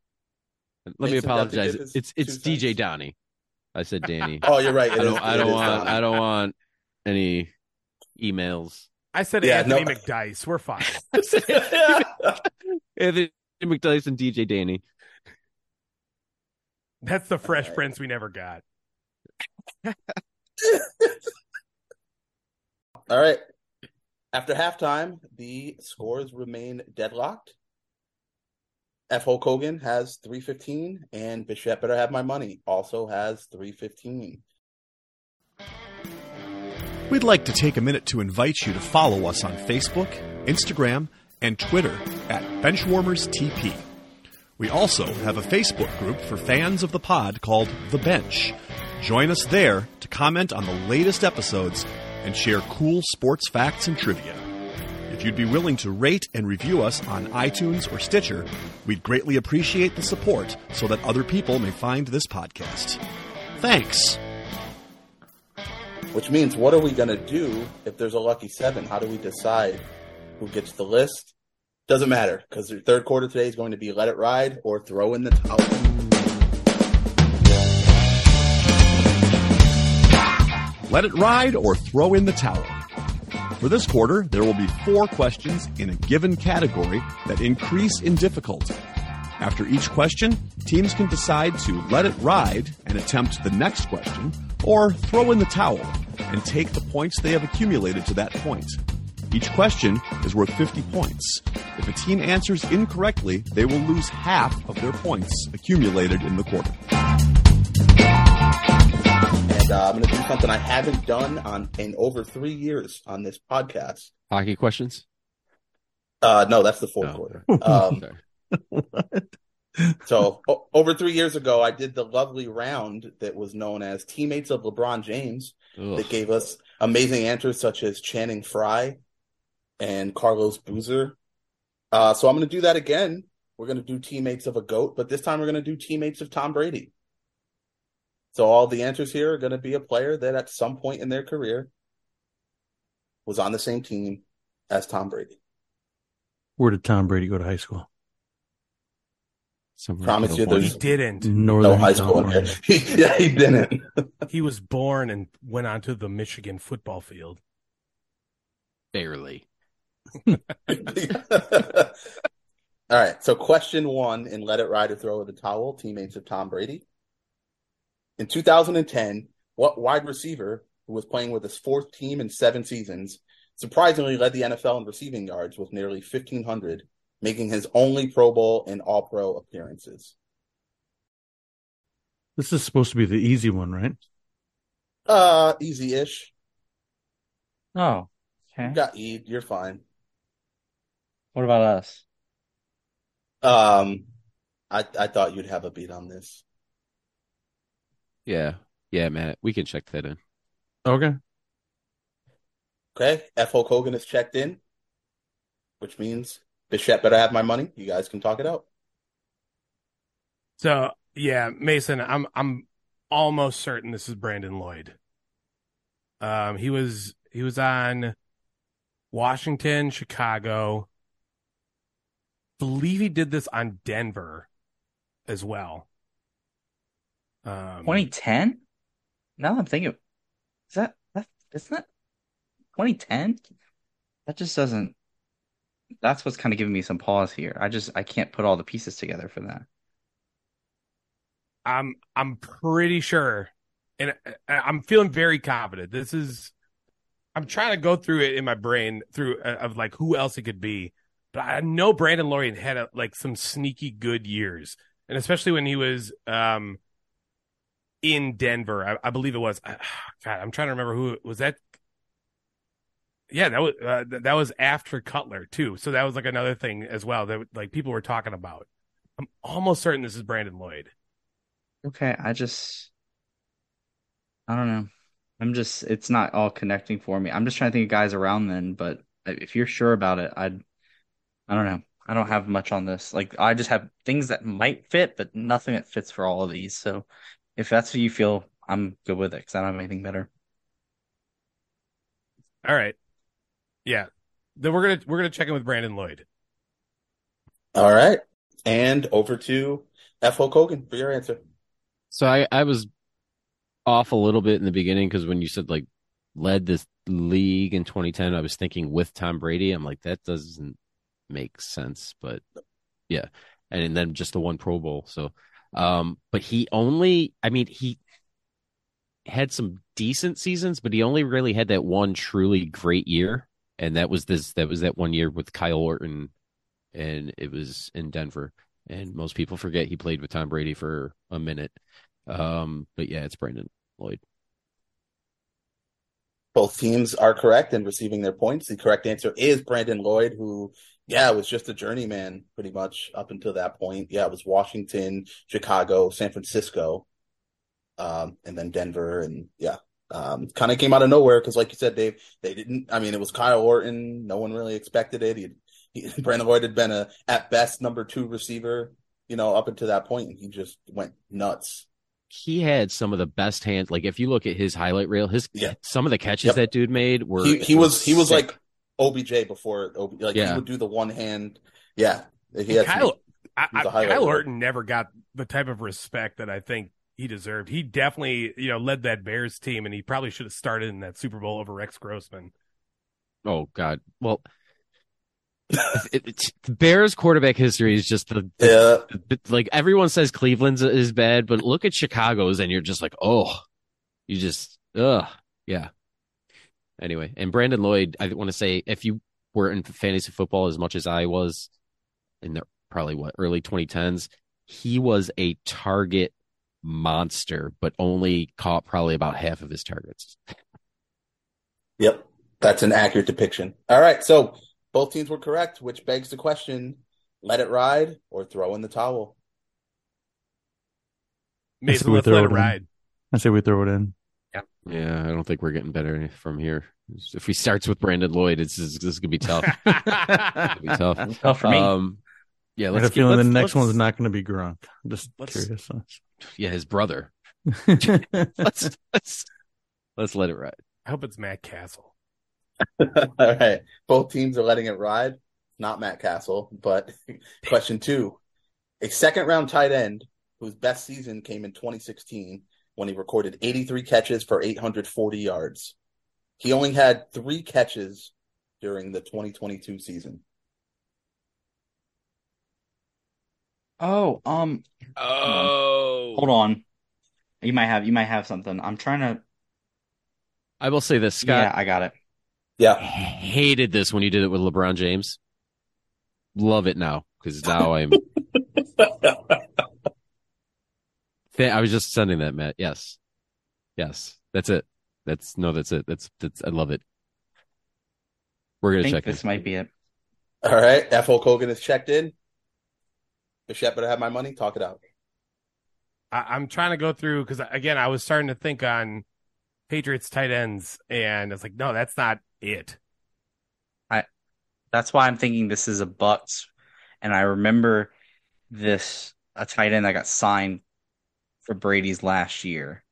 Let me Mason got to apologize. It's it's DJ cents. Donnie. I said Danny. (laughs) Oh, you're right. I don't is- I don't want Donnie. I don't want any emails. I said Yeah, Anthony no. McDyess. We're fine. (laughs) (laughs) Anthony McDyess and DJ Danny. That's the Fresh Alright. Prince we never got. All right. After halftime, the scores remain deadlocked. F. Hulk Hogan has 315, and Bichette Better Have My Money also has 315. We'd like to take a minute to invite you to follow us on Facebook, Instagram, and Twitter at BenchwarmersTP. We also have a Facebook group for fans of the pod called The Bench. Join us there to comment on the latest episodes and share cool sports facts and trivia. If you'd be willing to rate and review us on iTunes or Stitcher, we'd greatly appreciate the support so that other people may find this podcast. Thanks. Which means, what are we going to do if there's a lucky seven? How do we decide who gets the list Doesn't matter because your third quarter today is going to be let it ride or throw in the towel. Let it ride or throw in the towel. For this quarter, there will be four questions in a given category that increase in difficulty. After each question, teams can decide to let it ride and attempt the next question, or throw in the towel and take the points they have accumulated to that point. Each question is worth 50 points. If a team answers incorrectly, they will lose half of their points accumulated in the quarter. And uh, I'm going to do something I haven't done on in over three years on this podcast. Hockey questions? Uh, no, that's the fourth No. quarter. Um, (laughs) so o- over three years ago, I did the lovely round that was known as teammates of LeBron James. Ugh. that gave us amazing answers such as Channing Frye and Carlos Boozer. Uh, so I'm going to do that again. We're going to do teammates of a goat, but this time we're going to do teammates of Tom Brady. So all the answers here are going to be a player that at some point in their career was on the same team as Tom Brady. Where did Tom Brady go to high school? Somewhere Promise you California. He didn't. Northern No high school in California. there. (laughs) yeah, he didn't. (laughs) He was born and went onto the Michigan football field. Barely. (laughs) All right. So, question one in Let It Ride or Throw of the Towel, teammates of Tom Brady. In 2010, what wide receiver who was playing with his fourth team in seven seasons surprisingly led the NFL in receiving yards with nearly 1,500, making his only Pro Bowl and All Pro appearances? This is supposed to be the easy one, right? Uh, easy ish. Oh, okay. You got E. You're fine. What about us? Um, I, I thought you'd have a beat on this. Yeah. Yeah, Matt. We can check that in. Okay. Okay. F. Hulk Hogan is checked in, which means Bichette better have my money. You guys can talk it out. So yeah, Mason, I'm I'm almost certain this is Brandon Lloyd. Um, he was he was on Washington, Chicago. Believe he did this on Denver as well. Um, 2010? Now that I'm thinking, is that that isn't that 2010? That just doesn't. That's what's kind of giving me some pause here. I just I can't put all the pieces together for that. I'm I'm pretty sure, and I- I'm feeling very confident. This is. I'm trying to go through it in my brain through uh, of like who else it could be, but I know Brandon Lloyd had a, like some sneaky good years, and especially when he was um in Denver, I, I believe it was. I- God, I'm trying to remember who was that. Yeah, that was uh, th- that was after Cutler too, so that was like another thing as well that like people were talking about. I'm almost certain this is Brandon Lloyd. Okay, I just I don't know. I'm just it's not all connecting for me. I'm just trying to think of guys around then, but if you're sure about it, I'd I don't know. I don't have much on this. Like I just have things that might fit, but nothing that fits for all of these. So if that's what you feel, I'm good with it because I don't have anything better. All right. Yeah. Then we're gonna we're gonna check in with Brandon Lloyd. All right. And over to F. Hulk Hogan for your answer. So I, I was off a little bit in the beginning because when you said like led this league in 2010, I was thinking with Tom Brady. I'm like, that doesn't make sense. But yeah. And then just the one Pro Bowl. So, um, but he only, I mean, he had some decent seasons, but he only really had that one truly great year. And that was this, that was that one year with Kyle Orton and it was in Denver. And most people forget he played with Tom Brady for a minute. Um, but yeah, it's Brandon Lloyd. Both teams are correct in receiving their points. The correct answer is Brandon Lloyd, who, yeah, it was just a journeyman pretty much up until that point. Yeah, it was Washington, Chicago, San Francisco, um, and then Denver. And yeah, um, kind of came out of nowhere because, like you said, Dave, they didn't. I mean, it was Kyle Orton. No one really expected it. He, he (laughs) Brandon Lloyd had been a, at best, number two receiver, you know, up until that point, and he just went nuts. He had some of the best hands. Like if you look at his highlight reel, his Yeah. some of the catches Yep. that dude made were he he was he was like OBJ before OB, like he would do the one hand Yeah, he had some- Kyle, I, he's a I, Kyle reel. Orton never got the type of respect that I think he deserved. He definitely, you know, led that Bears team, and he probably should have started in that Super Bowl over Rex Grossman. Oh God. Well, it, it's Bears quarterback history is just the, yeah, the- like everyone says Cleveland's is bad, but look at Chicago's and you're just like, oh, you just, ugh, yeah. Anyway, and Brandon Lloyd, I want to say if you were in fantasy football as much as I was in the probably what early 2010s, he was a target monster, but only caught probably about half of his targets. Yep, that's an accurate depiction. All right, so both teams were correct, which begs the question: let it ride or throw in the towel. Mason, we let's throw let it it in. ride. I say we throw it in. Yeah, I don't think we're getting better from here. If he starts with Brandon Lloyd, it's this is gonna be tough. (laughs) It'll be tough. Tough for me. Um, yeah, I let's have a feeling the next let's- one's not going to be Gronk. I'm just let's- curious. Yeah, his brother. (laughs) Let's let's let's let it ride. I hope it's Matt Cassel. (laughs) All right, both teams are letting it ride. Not Matt Cassel, but question two: a second-round tight end whose best season came in 2016 when he recorded 83 catches for 840 yards. He only had three catches during the 2022 season. oh, um, Oh, hold on. You might have you might have something. I'm trying to. I will say this, Yeah, Scott. I got it. Yeah, hated this when you did it with LeBron James. Love it now because now I'm. (laughs) Th- I was just sending that, Matt. Yes, yes, that's it. That's no, that's it. That's that's. I love it. We're gonna check this in. might be it. All right, F. Hulk Hogan is checked in. Bichette better have my money. Talk it out. I, I'm trying to go through because again, I was starting to think on Patriots tight ends, and it's like, no, that's not it. I, that's why I'm thinking this is a Bucs. And I remember this a tight end that got signed for Brady's last year.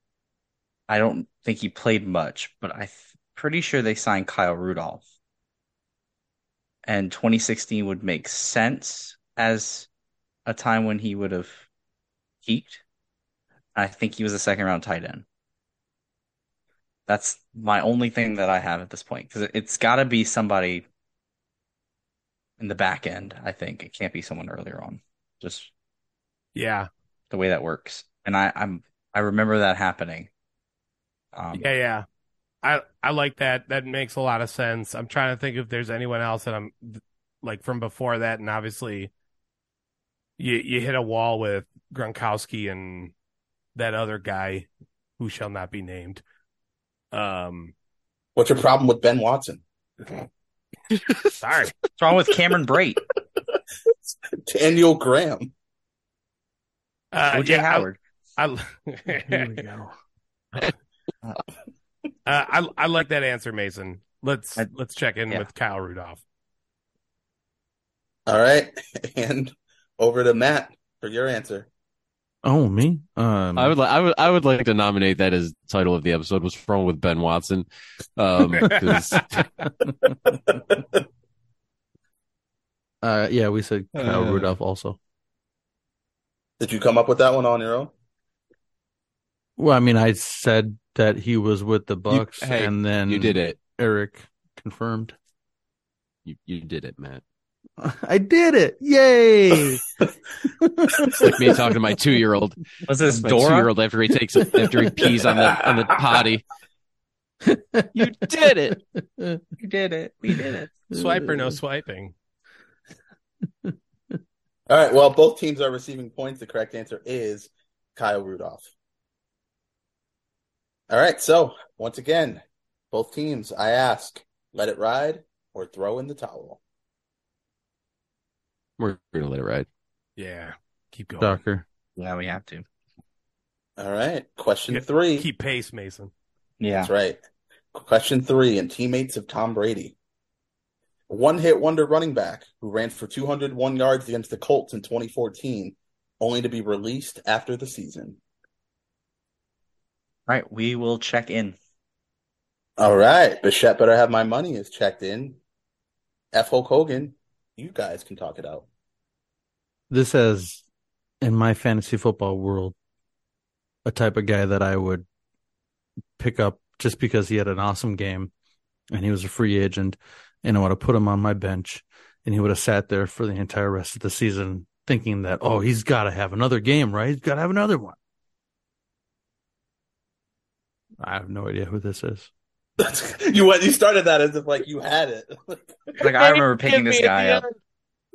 I don't think he played much, but I'm pretty sure they signed Kyle Rudolph. And 2016 would make sense as a time when he would have peaked. I think he was a second round tight end. That's my only thing that I have at this point because it's got to be somebody in the back end. I think it can't be someone earlier on. Just Yeah, the way that works, and I, I'm I remember that happening. Um, yeah, yeah. I I like that. That makes a lot of sense. I'm trying to think if there's anyone else that I'm like from before that, and obviously, you you hit a wall with Gronkowski and that other guy who shall not be named. Um, What's your problem with Ben Watson? (laughs) sorry. What's wrong with Cameron Brate? (laughs) Daniel Graham. Uh, OJ yeah, Howard. I, (laughs) Here we go. (laughs) Uh, I I like that answer, Mason. Let's I- let's check in yeah. with Kyle Rudolph. All right, (laughs) and over to Matt for your answer. Oh, me? Um, I would like. I would. I would like to nominate that as title of the episode. What's wrong with Ben Watson? Um, 'cause- uh, yeah, we said Kyle Uh. Rudolph also. Did you come up with that one on your own? Well, I mean, I said that he was with the Bucs, hey, and then you did it. Eric confirmed. You you did it, Matt. (laughs) I did it! Yay! (laughs) (laughs) It's like me talking to my two year old. Was this My two year old after he takes a, after he pees on the on the potty. You did it. You did it. We did it. Swipe or no swiping? All right. Well, both teams are receiving points. The correct answer is Kyle Rudolph. All right. So once again, both teams, I ask, let it ride or throw in the towel. We're gonna let it ride. Yeah, keep going. Shocker. Yeah, we have to. All right. Question Yeah, three. Keep pace, Mason. Yeah. That's right. Question three, and teammates of Tom Brady. One hit wonder running back who ran for 201 yards against the Colts in 2014, only to be released after the season. Right. We will check in. All right. Bichette better have my money is checked in. F. Hulk Hogan, you guys can talk it out. this as in my fantasy football world a type of guy that I would pick up just because he had an awesome game and he was a free agent and I would have put him on my bench and he would have sat there for the entire rest of the season thinking that, oh, he's got to have another game, right? He's got to have another one. I have no idea who this is. you went, you started that as if like you had it. Like I remember picking this guy up.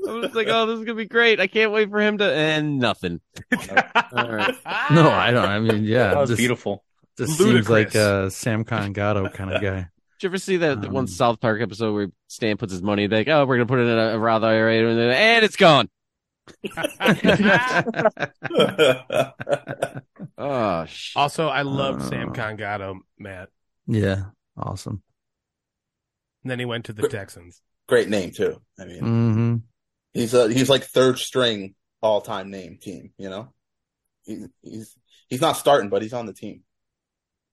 I was like, oh, this is gonna be great. I can't wait for him to and nothing. (laughs) All right. (laughs) No, I don't. I mean, yeah, That was this, beautiful. this seems like Ludicrous. a Samkon Gado kind of (laughs) guy. Did you ever see that Um, one South Park episode where Stan puts his money like, oh, we're gonna put it in a, a Roth IRA and, then- and it's gone. (laughs) Oh (laughs) shit. also, I love Sam Oh. Congato, Matt. yeah, awesome. And then he went to the Texans. Great name too. I mean, hmm he's a, he's like third string all time name team. You know, he, he's he's not starting, but he's on the team.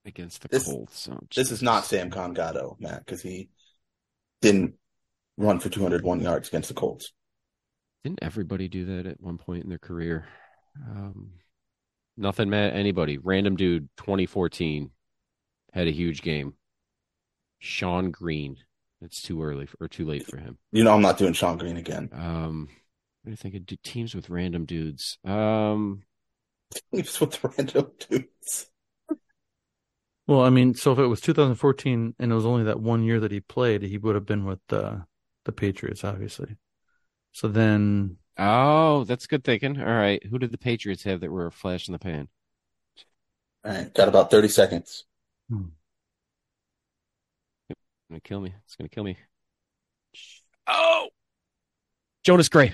Against the This- Colts. Oh, This is not Samkon Gado, Matt, because he didn't run for 201 yards against the Colts. Didn't everybody do that at one point in their career? Um, nothing, Matt. Anybody? Random dude, 2014, had a huge game. Sean Green. It's too early for, or too late for him. You know, I'm not doing Sean Green again. Um, what do you think of teams with random dudes? Um, He's (laughs) with random dudes. Well, I mean, so if it was 2014 and it was only that one year that he played, he would have been with the the Patriots, obviously. So then, oh, that's good thinking. All right, who did the Patriots have that were a flash in the pan? All right, got about 30 seconds. Hmm. It's gonna kill me. It's gonna kill me. Oh, Jonas Gray.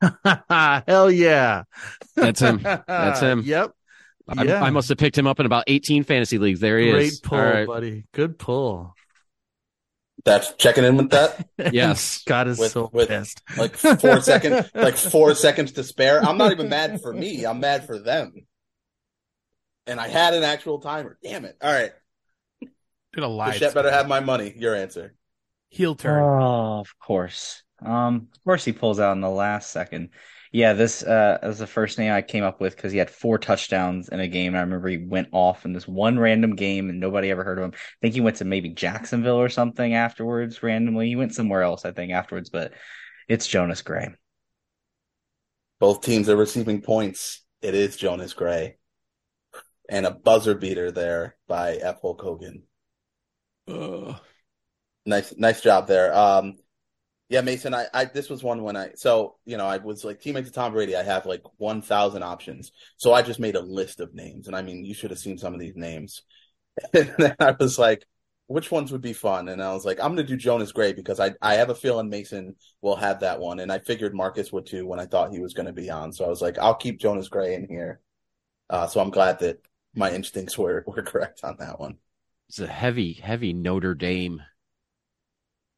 (laughs) hell yeah, That's him. That's him. (laughs) Yep. I, Yeah. I must have picked him up in about 18 fantasy leagues. There he Great is. pull, All right. buddy. Good pull. That's checking in with that. (laughs) Yes. Scott is With- so with- pissed. Like four (laughs) seconds, like four seconds to spare. I'm not even mad for me. I'm mad for them. And I had an actual timer. Damn it. All right. Did a live Bichette better have my money. Your answer. heel turn. Oh, of course. Um, of course he pulls out in the last second. Yeah, this uh was the first name I came up with because he had four touchdowns in a game. I remember he went off in this one random game and nobody ever heard of him. I think he went to maybe Jacksonville or something afterwards randomly. He went somewhere else, I think, afterwards, but it's Jonas Gray. Both teams are receiving points. It is Jonas Gray. And a buzzer beater there by F. Hulk Hogan. Nice, nice job there. Um, yeah, Mason, I, I, this was one when I, so, you know, I was like teammates of Tom Brady. I have like 1,000 options. So I just made a list of names. And I mean, you should have seen some of these names. (laughs) And then I was like, which ones would be fun? And I was like, I'm to do Jonas Gray because I, I have a feeling Mason will have that one. And I figured Marcus would too when I thought he was to be on. So I was like, I'll keep Jonas Gray in here. Uh, so I'm glad that my instincts were, were (laughs) correct on that one. It's a heavy, heavy Notre Dame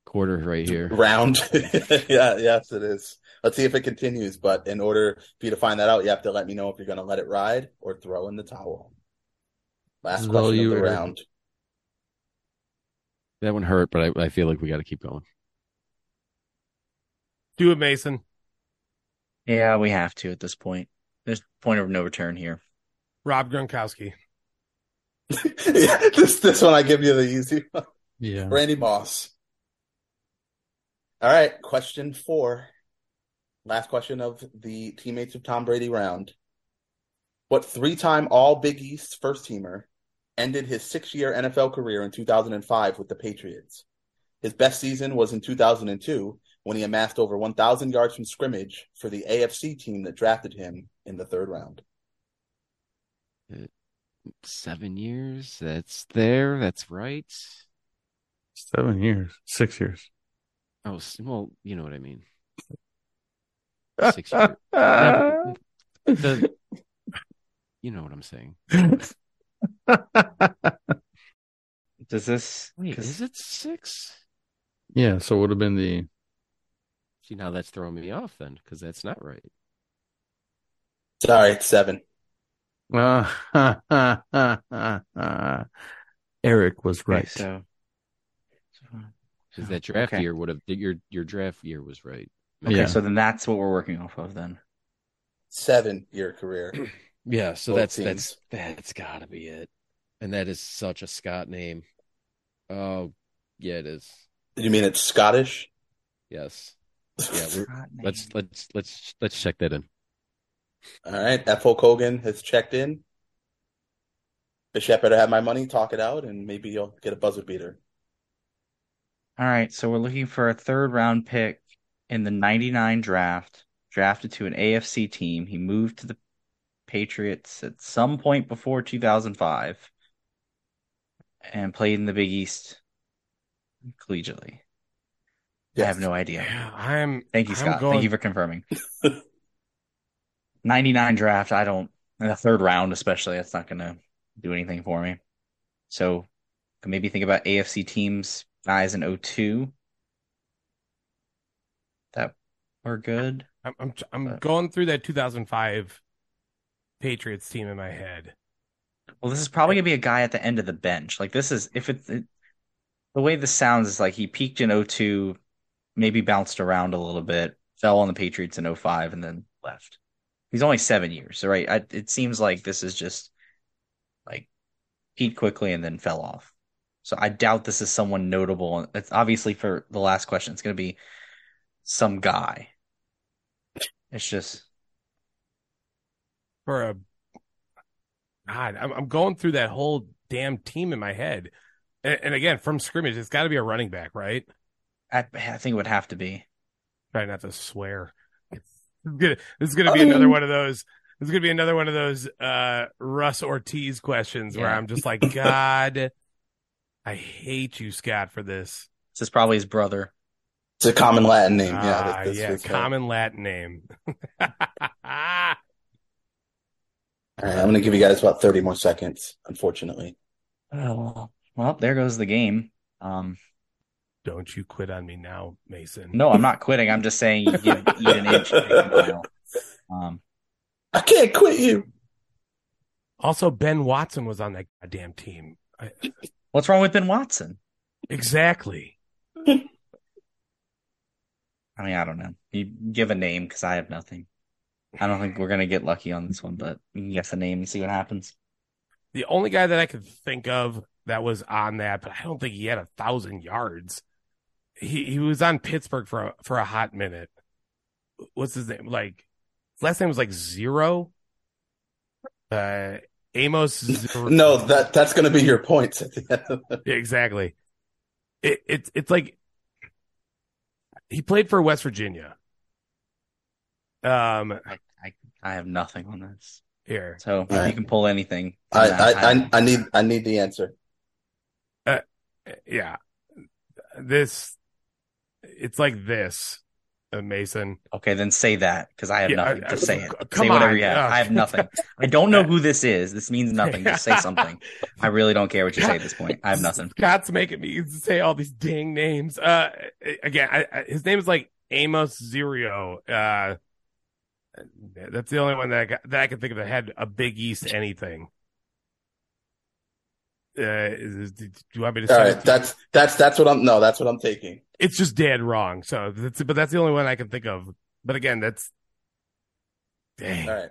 quarter right here. round. (laughs) yeah, yes, it is. Let's see if it continues. But in order for you to find that out, you have to let me know if you're going to let it ride or throw in the towel. Last Well, question you of the were- round. That one hurt, but I, I feel like we got to keep going. Do it, Mason. Yeah, we have to at this point. There's point of no return here. Rob Gronkowski. (laughs) yeah, this this one I give you the easy one. Yeah. Randy Moss. All right, question four. Last question of the teammates of Tom Brady round. What three-time All Big East first teamer ended his six-year NFL career in 2005 with the Patriots? His best season was in 2002 when he amassed over 1,000 yards from scrimmage for the AFC team that drafted him in the third round. Seven years. That's there. That's right. Seven years, six years. Oh, s- well, you know what I mean. Six years. (laughs) Never- the- you know what I'm saying. (laughs) Does this Wait, 'cause- is it six? yeah, so it would have been the See, now that's throwing me off then, because that's not right. Sorry, it's seven. uh, (laughs) Eric was okay, right. so Because that draft Okay. year would have your your draft year was right. Okay, yeah. so then that's what we're working off of then. Seven year career. (clears throat) Yeah, so Both that's teams. that's that's got to be it. And that is such a Scott name. Oh, yeah, it is. you mean it's Scottish? Yes. (laughs) Yeah, we're, let's let's let's let's check that in. All right. F. Hulk Hogan has checked in. Bichette better have my money, talk it out, and maybe you'll get a buzzer beater. All right, so we're looking for a third round pick in the 99 draft, drafted to an AFC team. He moved to the Patriots at some point before 2005 and played in the Big East collegiately. I have no idea. Yeah, I'm. Thank you, Scott. going- Thank you for confirming. (laughs) 99 draft, I don't, in the third round, especially, that's not going to do anything for me. So, maybe think about AFC teams, guys in 02 that are good. I'm. I'm, I'm But- going through that 2005 Patriots team in my head. Well, this is probably going to be a guy at the end of the bench. Like, this is, if it's, it, the way this sounds is like he peaked in 02, maybe bounced around a little bit, fell on the Patriots in 05, and then left. He's only seven years, so right? I, it seems like this is just like peaked quickly and then fell off. So I doubt this is someone notable. It's obviously for the last question, it's going to be some guy. It's just for a God, I'm I'm going through that whole damn team in my head, and, and again from scrimmage, it's got to be a running back, right? I, I think it would have to be. Try not to swear. It's gonna, this is gonna be another one of those. This is gonna be another one of those uh Russ Ortiz questions where I'm just like, (laughs) God, I hate you, Scott, for this. This is probably his brother. It's a common Latin name. Ah, yeah. This, this yeah, common Latin name. (laughs) All right, I'm going to give you guys about 30 more seconds, unfortunately. Oh, well, there goes the game. Um, Don't you quit on me now, Mason. no, I'm not quitting. I'm just saying you give eat an inch. (laughs) take a. Um, I can't quit you. Also, Ben Watson was on that goddamn team. I, what's wrong with Ben Watson? exactly. (laughs) I mean, I don't know. You give a name because I have nothing. I don't think we're gonna get lucky on this one, but you can guess a name and see what happens. The only guy that I could think of that was on that, but I don't think he had a thousand yards. He he was on Pittsburgh for a, for a hot minute. What's his name? Like last name was like zero. Uh, Amos. (laughs) No, that that's going to be your points (laughs) at the end. The... Yeah, exactly. It, it's it's like he played for West Virginia. Um, I, I, I have nothing on this. here, So Right. you can pull anything. I, then I, I, I need I need the answer. yeah, this, it's like this, uh, Mason. Okay, then say that because I have Yeah, nothing. I- Just say it. Say whatever on. you have. I have nothing. I don't know who this is. This means (laughs) nothing. Just say something. I really don't care what you say at this point. I have nothing. Scott's making me say all these dang names. Uh, again, I, I, his name is like Amos Zerio. Uh, that's the only one that I got, that I can think of that had a Big East anything. Uh, is, do you want me to All say? right, that's that's that's what I'm. No, that's what I'm taking. it's just dead wrong. So that's, but that's the only one I can think of. But again, that's dang. All right,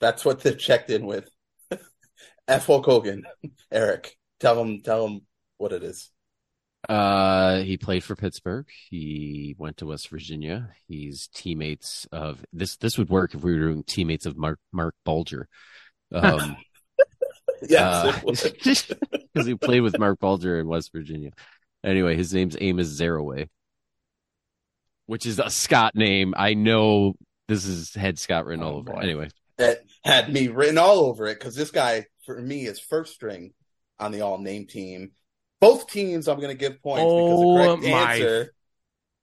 that's what they've checked in with. (laughs) F. Hulk Hogan, Eric, tell him tell him what it is. Uh, he played for Pittsburgh. He went to West Virginia. He's teammates of this. This would work if we were doing teammates of Mark Marc Bulger, um, (laughs) Yes, it was. because he played with Marc Bulger in West Virginia. Anyway, his name's Amos Zereoué, which is a Scott name. I know this is head Scott written oh, all Oh, over. boy. Anyway, that had me written all over it because this guy for me is first string on the all name team. Both teams I'm going to give points Oh, because the oh, correct my- answer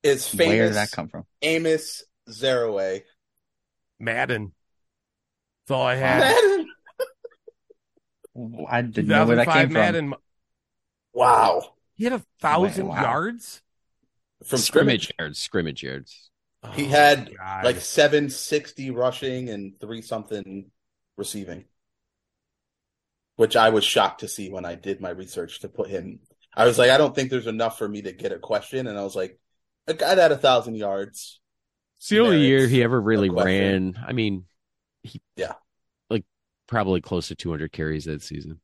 is famous Where did that come from? Amos Zereoué. Madden. That's all I had. Madden. I didn't know where that 2005 came from. Wow. He had a thousand Wow. yards. From scrimmage scrimmage, yards, scrimmage yards. He Oh, had, God. like 760 rushing and three something receiving, which I was shocked to see when I did my research to put him. I was like, I don't think there's enough for me to get a question, and I was like, a guy that had a thousand yards It's the only year he ever really ran. I mean, he Yeah. Like probably close to 200 carries that season.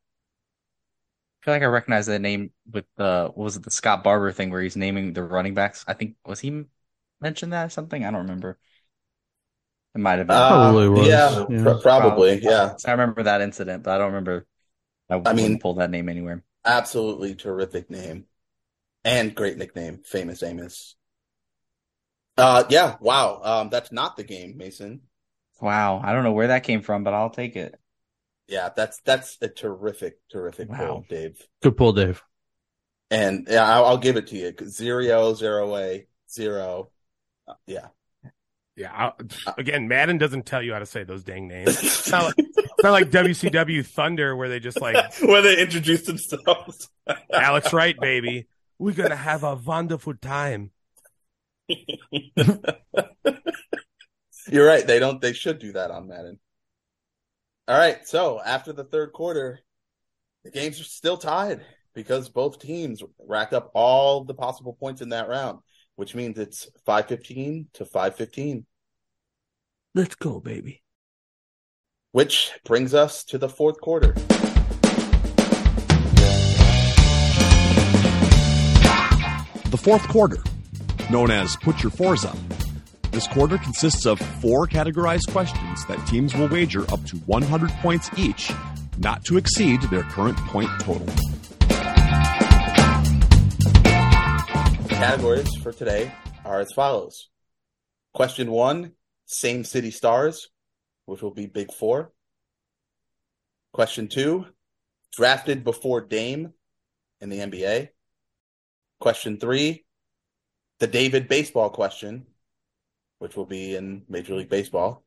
I feel like I recognize that name with the what was it the Scott Barber thing where he's naming the running backs. I think was he mentioned that or something? I don't remember. It might have been. Uh, Probably was, Yeah, yeah. pr- probably. Yeah. I remember that incident, but I don't remember. I, I mean- pull that name anywhere. Absolutely terrific name. And great nickname, Famous Amos. Uh yeah, wow. Um that's not the game, Mason. Wow, I don't know where that came from, but I'll take it. Yeah, that's that's a terrific, terrific Wow. pull, Dave. Good pull, Dave. And yeah, I'll, I'll give it to you. Zero, zero A, zero. Uh, yeah. Yeah. I'll- again, Madden doesn't tell you how to say those dang names. (laughs) It's not like, it's not like WCW Thunder where they just like (laughs) Where they introduce themselves. (laughs) Alex Wright, baby. We're gonna have a wonderful time. You're right. They don't. They should do that on Madden. All right. So after the third quarter, the games are still tied because both teams racked up all the possible points in that round, which means it's five fifteen to five fifteen. Let's go, baby. Which brings us to the fourth quarter. The fourth quarter, known as Put Your Fours Up. This quarter consists of four categorized questions that teams will wager up to 100 points each, not to exceed their current point total. Categories for today are as follows. Question one, same city stars, which will be big four. Question two, drafted before Dame in the NBA. Question three, the David baseball question, which will be in Major League Baseball.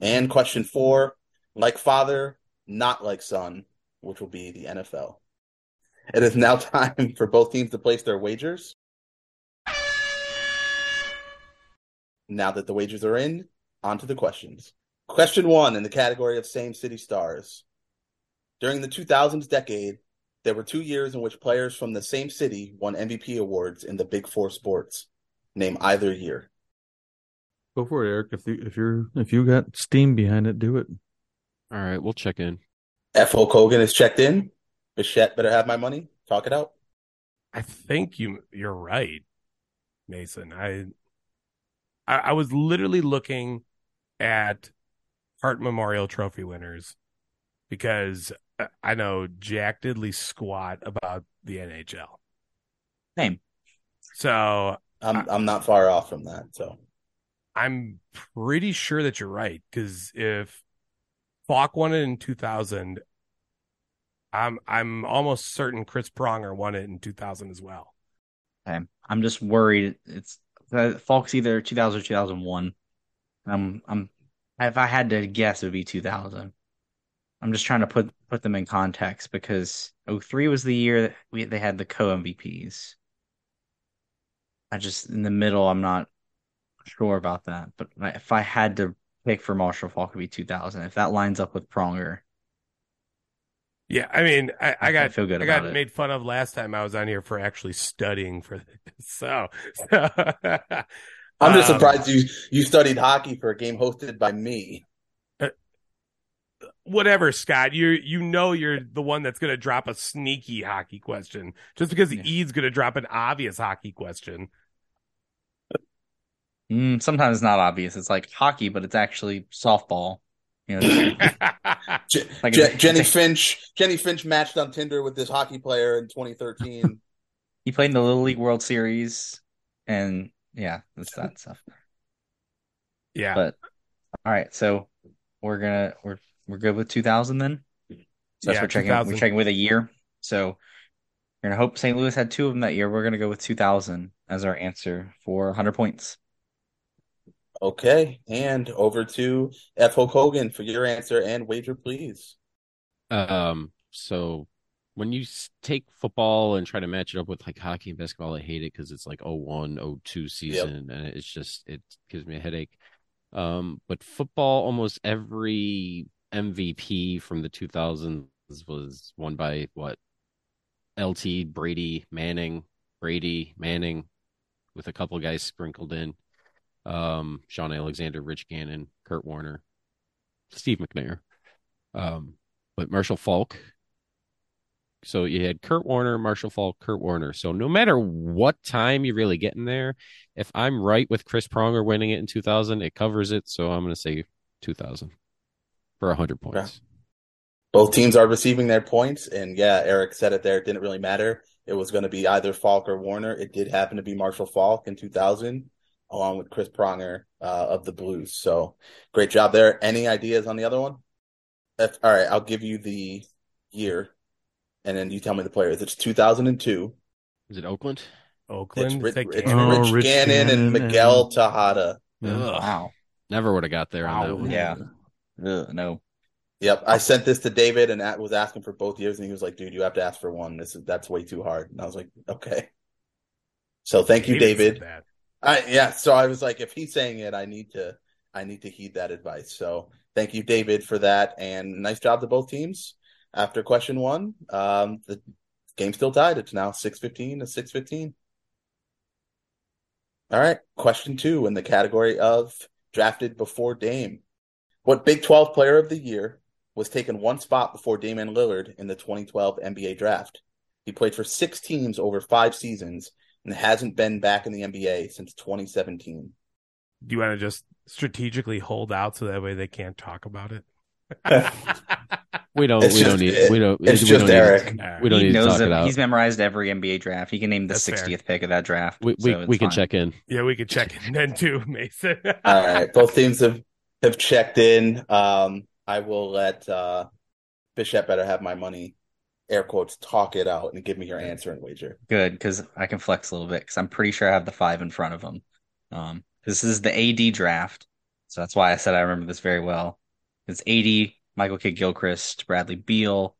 And question four, like father, not like son, which will be the NFL. It is now (laughs) time for both teams to place their wagers. Now that the wagers are in, on to the questions. Question one in the category of same city stars. During the 2000s decade, there were two years in which players from the same city won MVP awards in the Big Four sports. Name either year. Go for it, Eric. If you if you're if you got steam behind it, do it. All right, we'll check in. F. O. Hulk Hogan is checked in. Bichette better have my money. Talk it out. I think you you're right, Mason. I I, I was literally looking at Hart Memorial Trophy winners because I- I know Jack diddly squat about the NHL. Name. So I'm I'm not far off from that. So I'm pretty sure that you're right because if Faulk won it in 2000, I'm I'm almost certain Chris Pronger won it in 2000 as well. Okay. I'm just worried. It's uh, Faulk's either 2000 or 2001. I'm I'm if I had to guess, it would be 2000. I'm just trying to put put them in context because 03 was the year that we they had the co MVPs. I just in the middle, I'm not sure about that. But if I had to pick for Marshall Faulk, it would be 2000. If that lines up with Pronger, Yeah, I mean, I, I I got feel good I got it. made fun of last time I was on here for actually studying for this. So, (laughs) so I'm just um, surprised you you studied hockey for a game hosted by me. Whatever, Scott. You you know you're the one that's going to drop a sneaky hockey question just because Yeah. Ede's going to drop an obvious hockey question. Mm, sometimes it's not obvious. It's like hockey, but it's actually softball. You know, (laughs) (laughs) Like Je- (laughs) Jenny Finch Jenny Finch matched on Tinder with this hockey player in 2013. He played in the Little League World Series, and yeah, that's that stuff. yeah, But all right, so we're gonna we're we're good with 2000 then. So that's Yeah, we're checking 2000. we're checking with a year. So we're gonna hope St. Louis had two of them that year. We're gonna go with 2000 as our answer for 100 points. Okay, and over to F. Hulk Hogan for your answer and wager, please. Um, so when you take football and try to match it up with like hockey and basketball, I hate it because it's like 01, 02 season, and it's just it gives me a headache. Um, but football, almost every MVP from the 2000s was won by what? LT, Brady, Manning, Brady, Manning, with a couple guys sprinkled in. Um, Shaun Alexander, Rich Gannon, Kurt Warner, Steve McNair, um, but Marshall Faulk. So you had Kurt Warner, Marshall Faulk, Kurt Warner. So no matter what time you really get in there, if I'm right with Chris Pronger winning it in 2000, it covers it. So I'm going to say 2000 for 100 points. Both teams are receiving their points, and yeah, Eric said it there. It didn't really matter. It was going to be either Faulk or Warner. It did happen to be Marshall Faulk in 2000, along with Chris Pronger uh, of the Blues. So great job there. Any ideas on the other one? If, all right, I'll give you the year, and then you tell me the players. It's 2002. Is it Oakland? Oakland. It's, Rich, Is that it's Gannon? Oh, Rich, Rich Gannon, Gannon and Miguel Tejada. Yeah. Ugh, Wow. never would have got there on that Wow. one. Yeah. Ugh, no. Yep, I sent this to David and that was asking for both years, and he was like, "Dude, you have to ask for one. This is that's way too hard." And I was like, "Okay." So thank you, David David. said that. I yeah, so I was like, if he's saying it, I need to I need to heed that advice. So thank you, David, for that, and nice job to both teams. After question one, um, the game's still tied. It's now six fifteen to six fifteen. All right, question two in the category of drafted before Dame. What Big Twelve Player of the Year was taken one spot before Damian Lillard in the 2012 NBA Draft? He played for six teams over five seasons and hasn't been back in the NBA since 2017. Do you want to just strategically hold out so that way they can't talk about it? (laughs) We don't. It's we don't just- need. We don't. it's we just don't need- Eric. All right. We don't he need to talk that it out. he's memorized every NBA draft. He can name the That's fair. 60th pick of that draft. We we, so we can fine. check in. Yeah, we can check in then too, Mason. (laughs) All right, both teams have have checked in. Um, I will let uh, Bishop better have my money. Air quotes talk it out and give me your answer and wager. Good, because I can flex a little bit because I'm pretty sure I have the five in front of them. Um, this is the AD draft, so that's why I said I remember this very well. It's AD, Michael K. Gilchrist, Bradley Beal,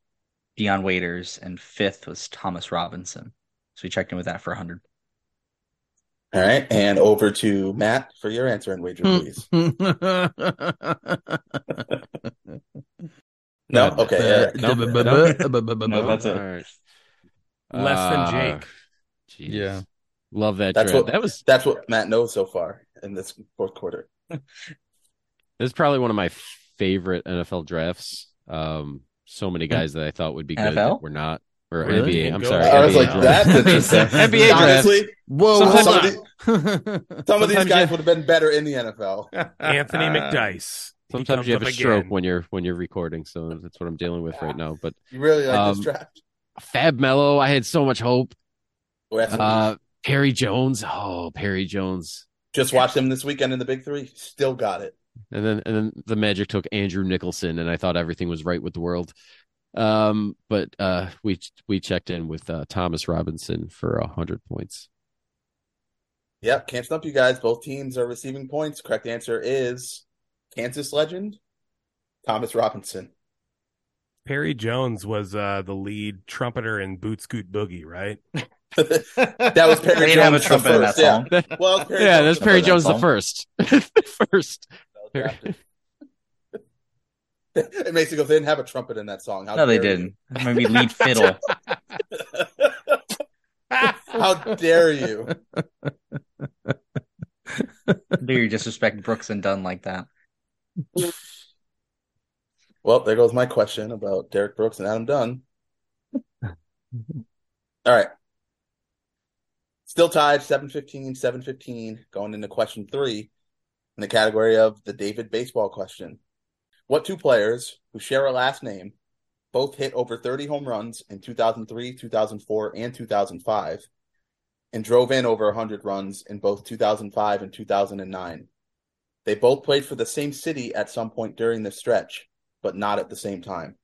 Dion Waiters, and fifth was Thomas Robinson. So we checked in with that for 100. All right, and over to Matt for your answer and wager, please. (laughs) No, okay. Eric. No, No, that's it. All right. Less than Uh, Jake. jeez. Yeah. Love that That's draft. what- That was That's what Matt knows so far in this fourth quarter. (laughs) This is probably one of my favorite NFL drafts. Um, so many guys that I thought would be good that were not, or Really? NBA. I'm Go. sorry. I was NBA like, draft. that's (laughs) interesting. NBA draft. Honestly, Whoa, Sometimes some, of, the- some of these guys you- would have been better in the NFL. (laughs) Anthony McDyess. He Sometimes you have up a stroke again. when you're when you're recording, so that's what I'm dealing with right now. But You really like Um, this draft? Fab Melo, I had so much hope. Rest in Uh. Perry Jones, oh Perry Jones, Just watched him this weekend in the Big Three. Still got it. and then and then the Magic took Andrew Nicholson, and I thought everything was right with the world. Um, but uh, we we checked in with uh, Thomas Robinson for a hundred points. Yep, can't stump you guys. Both teams are receiving points. Correct answer is Kansas legend Thomas Robinson. Perry Jones was uh, the lead trumpeter in Boot Scoot Boogie, right? (laughs) that was Perry They didn't have a Jones the trumpet in that first. Yeah. Well, (laughs) Perry yeah, Jones that's Perry first. Jones the first. (laughs) first. Drafted. It makes it go. They didn't have a trumpet in that song. How No, they didn't. Maybe lead fiddle. you. How dare you? Do you disrespect Brooks and Dunn like that? Well, there goes my question about Derrick Brooks and Adam Dunn. All right. Still tied, 715, 715, going into question three in the category of the David baseball question. What two players who share a last name both hit over 30 home runs in 2003, 2004, and 2005, and drove in over 100 runs in both 2005 and 2009? They both played for the same city at some point during this stretch, but not at the same time.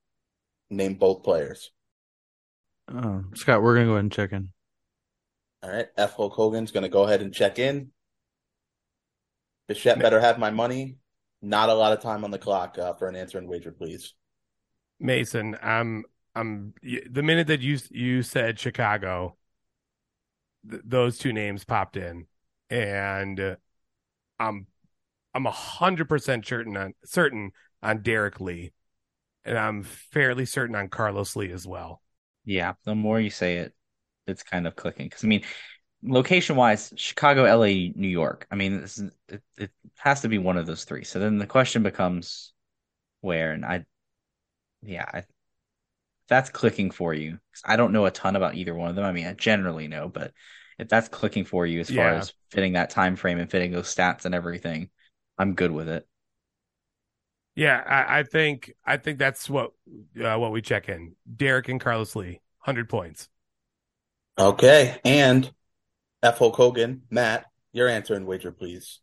Name both players. Oh, Scott, we're gonna go ahead and check in. All right, F. Hulk Hogan's going to go ahead and check in. Bichette better have my money. Not a lot of time on the clock uh, for an answer and wager, please. Mason, I'm I'm the minute that you you said Chicago, th- those two names popped in, and uh, I'm I'm a hundred percent certain on certain on Derrek Lee, and I'm fairly certain on Carlos Lee as well. Yeah, the more you say it, it's kind of clicking. Because I mean, location wise, Chicago, LA, New York. I mean, this is, it, it has to be one of those three. So then the question becomes where, and I, yeah, I, that's clicking for you. I don't know a ton about either one of them. I mean, I generally know, but if that's clicking for you as far as fitting that time frame and fitting those stats and everything, I'm good with it. Yeah, I, I think I think that's what uh, what we check in. Derrek and Carlos Lee, hundred points. Okay, and F. Hulk Hogan, Matt, your answer and wager, please.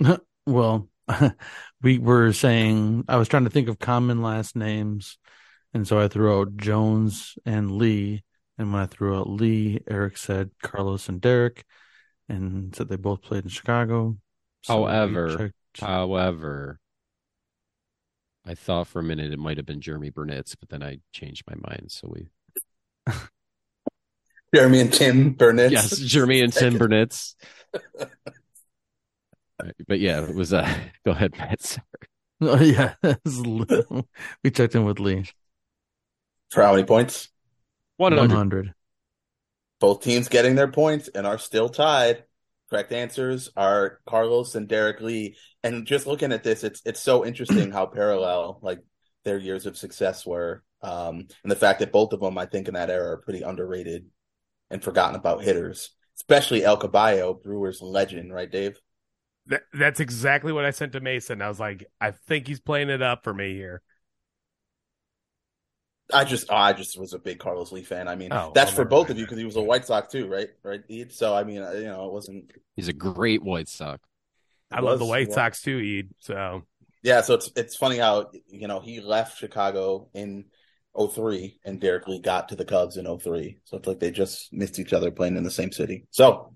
(laughs) Well, (laughs) we were saying I was trying to think of common last names, and so I threw out Jones and Lee. And when I threw out Lee, Eric said Carlos and Derrek, and said they both played in Chicago. So we However, However, I thought for a minute it might have been Jeromy Burnitz, but then I changed my mind. So we (laughs) Jeremy and Tim Burnett. yes, Jeremy and Tim Burnitz. (laughs) But yeah, it was. uh (laughs) Go ahead, Matt. Sorry. Oh yeah, we checked in with Lee. For how many points? One One hundred. hundred. Both teams getting their points and are still tied. Correct answers are Carlos and Derrek Lee. And just looking at this, it's it's so interesting how parallel like their years of success were. Um, and the fact that both of them, I think, in that era are pretty underrated and forgotten about hitters, especially El Caballo, Brewers legend, right, Dave? That, that's exactly what I sent to Mason. I was like, I think he's playing it up for me here. I just I just was a big Carlos Lee fan. I mean, Oh, that's well, for both mind of you because he was a White Sox too, right? Right, Ed? So I mean, uh, you know, it wasn't. He's a great White Sox. I love the White was- Sox too, Ed. So Yeah, so it's it's funny how you know he left Chicago in 03 and Derrek Lee got to the Cubs in 03. So it's like they just missed each other playing in the same city. So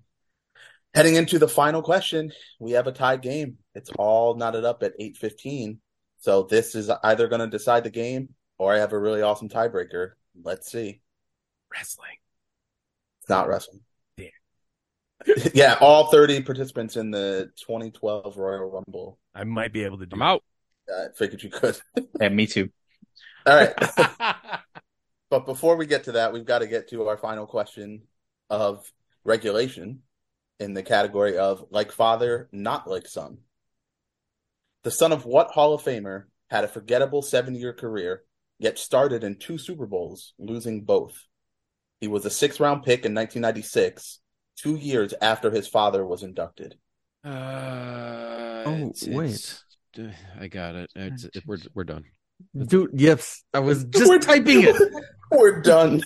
heading into the final question, we have a tied game. It's all knotted up at 8:15. So this is either going to decide the game or I have a really awesome tiebreaker. Let's see. wrestling. It's not wrestling. Yeah. (laughs) yeah, all 30 participants in the 2012 Royal Rumble. I might be able to do. I'm out. I figured you could. Yeah, me too. (laughs) All right. (laughs) But before we get to that, we've got to get to our final question of regulation in the category of like father, not like son. The son of what Hall of Famer had a forgettable seven year career, yet started in two Super Bowls, losing both? He was a six round pick in 1996, two years after his father was inducted. Uh, Oh, it's- wait. it's- I got it. It's, it- we're we're done. Dude, yes, I was (laughs) just We're- typing it. (laughs) We're done.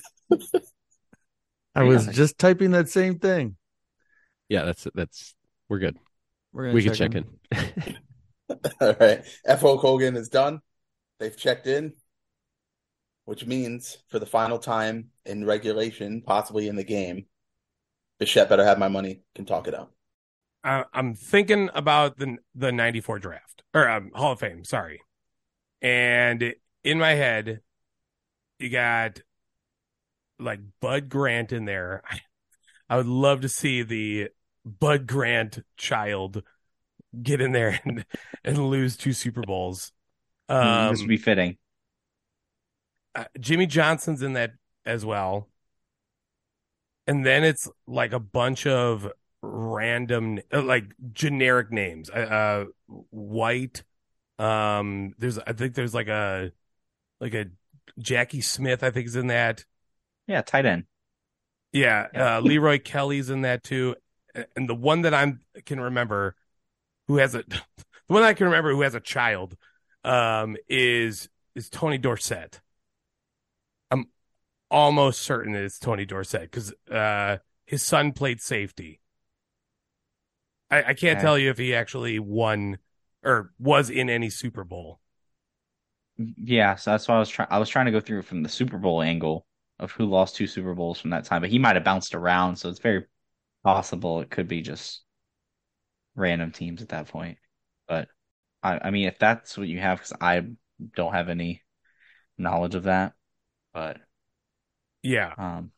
I was just typing that same thing. Yeah, that's that's we're good. We're gonna We can check in. (laughs) All right. F. Hulk Hogan is done. They've checked in, which means for the final time in regulation, possibly in the game, Bichette better have my money, can talk it out. I, I'm thinking about the the '94 draft or um, Hall of Fame. Sorry, and in my head, you got like Bud Grant in there. I, (laughs) I would love to see the Bud Grant child get in there (laughs) and and lose two Super Bowls. Um, this would be fitting. Uh, Jimmy Johnson's in that as well. And then it's like a bunch of random, uh, like generic names. Uh, uh, White. Um, there's, I think there's like a, like a Jackie Smith. I think is in that. Yeah, tight end. Yeah, Yeah. Uh, Leroy Kelly's in that too. And the one that I'm can remember, who has a, (laughs) the one I can remember who has a child, um, is is Tony Dorsett. Almost certain that it's Tony Dorsett because uh, his son played safety. I, I can't Okay. tell you if he actually won or was in any Super Bowl. Yeah, so that's why I was trying. I was trying to go through from the Super Bowl angle of who lost two Super Bowls from that time, but he might have bounced around, so it's very possible it could be just random teams at that point. But I, I mean, if that's what you have, because I don't have any knowledge of that, but Yeah, um,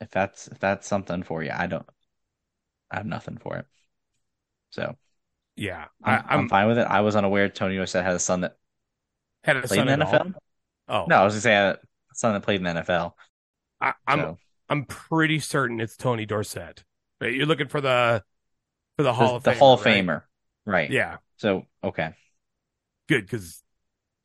if that's if that's something for you, I don't. I have nothing for it. So yeah. I'm, I, I'm I'm fine with it. I was unaware Tony Dorsett had a son that had a played in son the at all. NFL. Oh No, I was gonna say a son that played in the NFL. I, I'm so. I'm pretty certain it's Tony Dorsett. Right, You're looking for the for the Hall the, of the Famer, Hall of right? Famer, right? Yeah, So okay, good because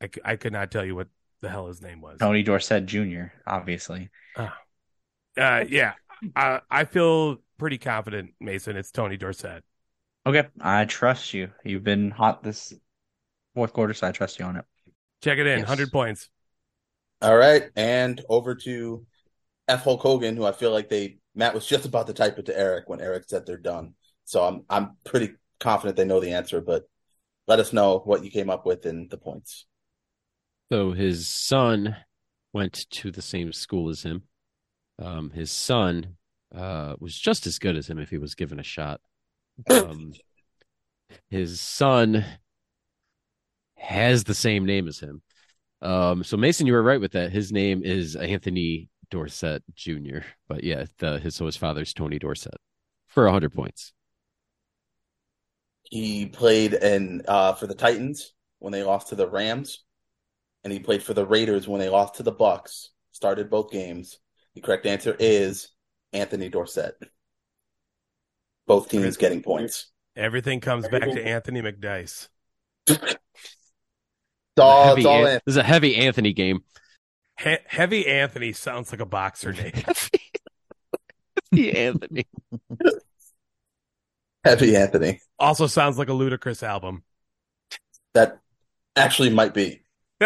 I, I could not tell you what the hell his name was. Tony Dorsett Jr. Obviously. Uh, yeah, I, I feel pretty confident, Mason. It's Tony Dorsett. Okay, I trust you. You've been hot this fourth quarter, so I trust you on it. Check it in, Yes. hundred points. All right, and over to F. Hulk Hogan, who I feel like they Matt was just about to type it to Eric when Eric said they're done. So I'm I'm pretty confident they know the answer, but let us know what you came up with in the points. So his son went to the same school as him. Um, his son uh, was just as good as him if he was given a shot. Um, his son has the same name as him. Um, so Mason, you were right with that. His name is Anthony Dorsett Jr. But yeah, the, his so his father's Tony Dorsett for hundred points. He played in uh, for the Titans when they lost to the Rams, and he played for the Raiders when they lost to the Bucs. Started both games. The correct answer is Anthony Dorsett. Both teams getting points. Everything comes back to Anthony McDyess. (laughs) It's all, Heavy all An- this is a heavy Anthony game. He- Heavy Anthony sounds like a boxer name. (laughs) Heavy Anthony. Heavy Anthony. also sounds like a Ludacris album. That actually might be. (laughs)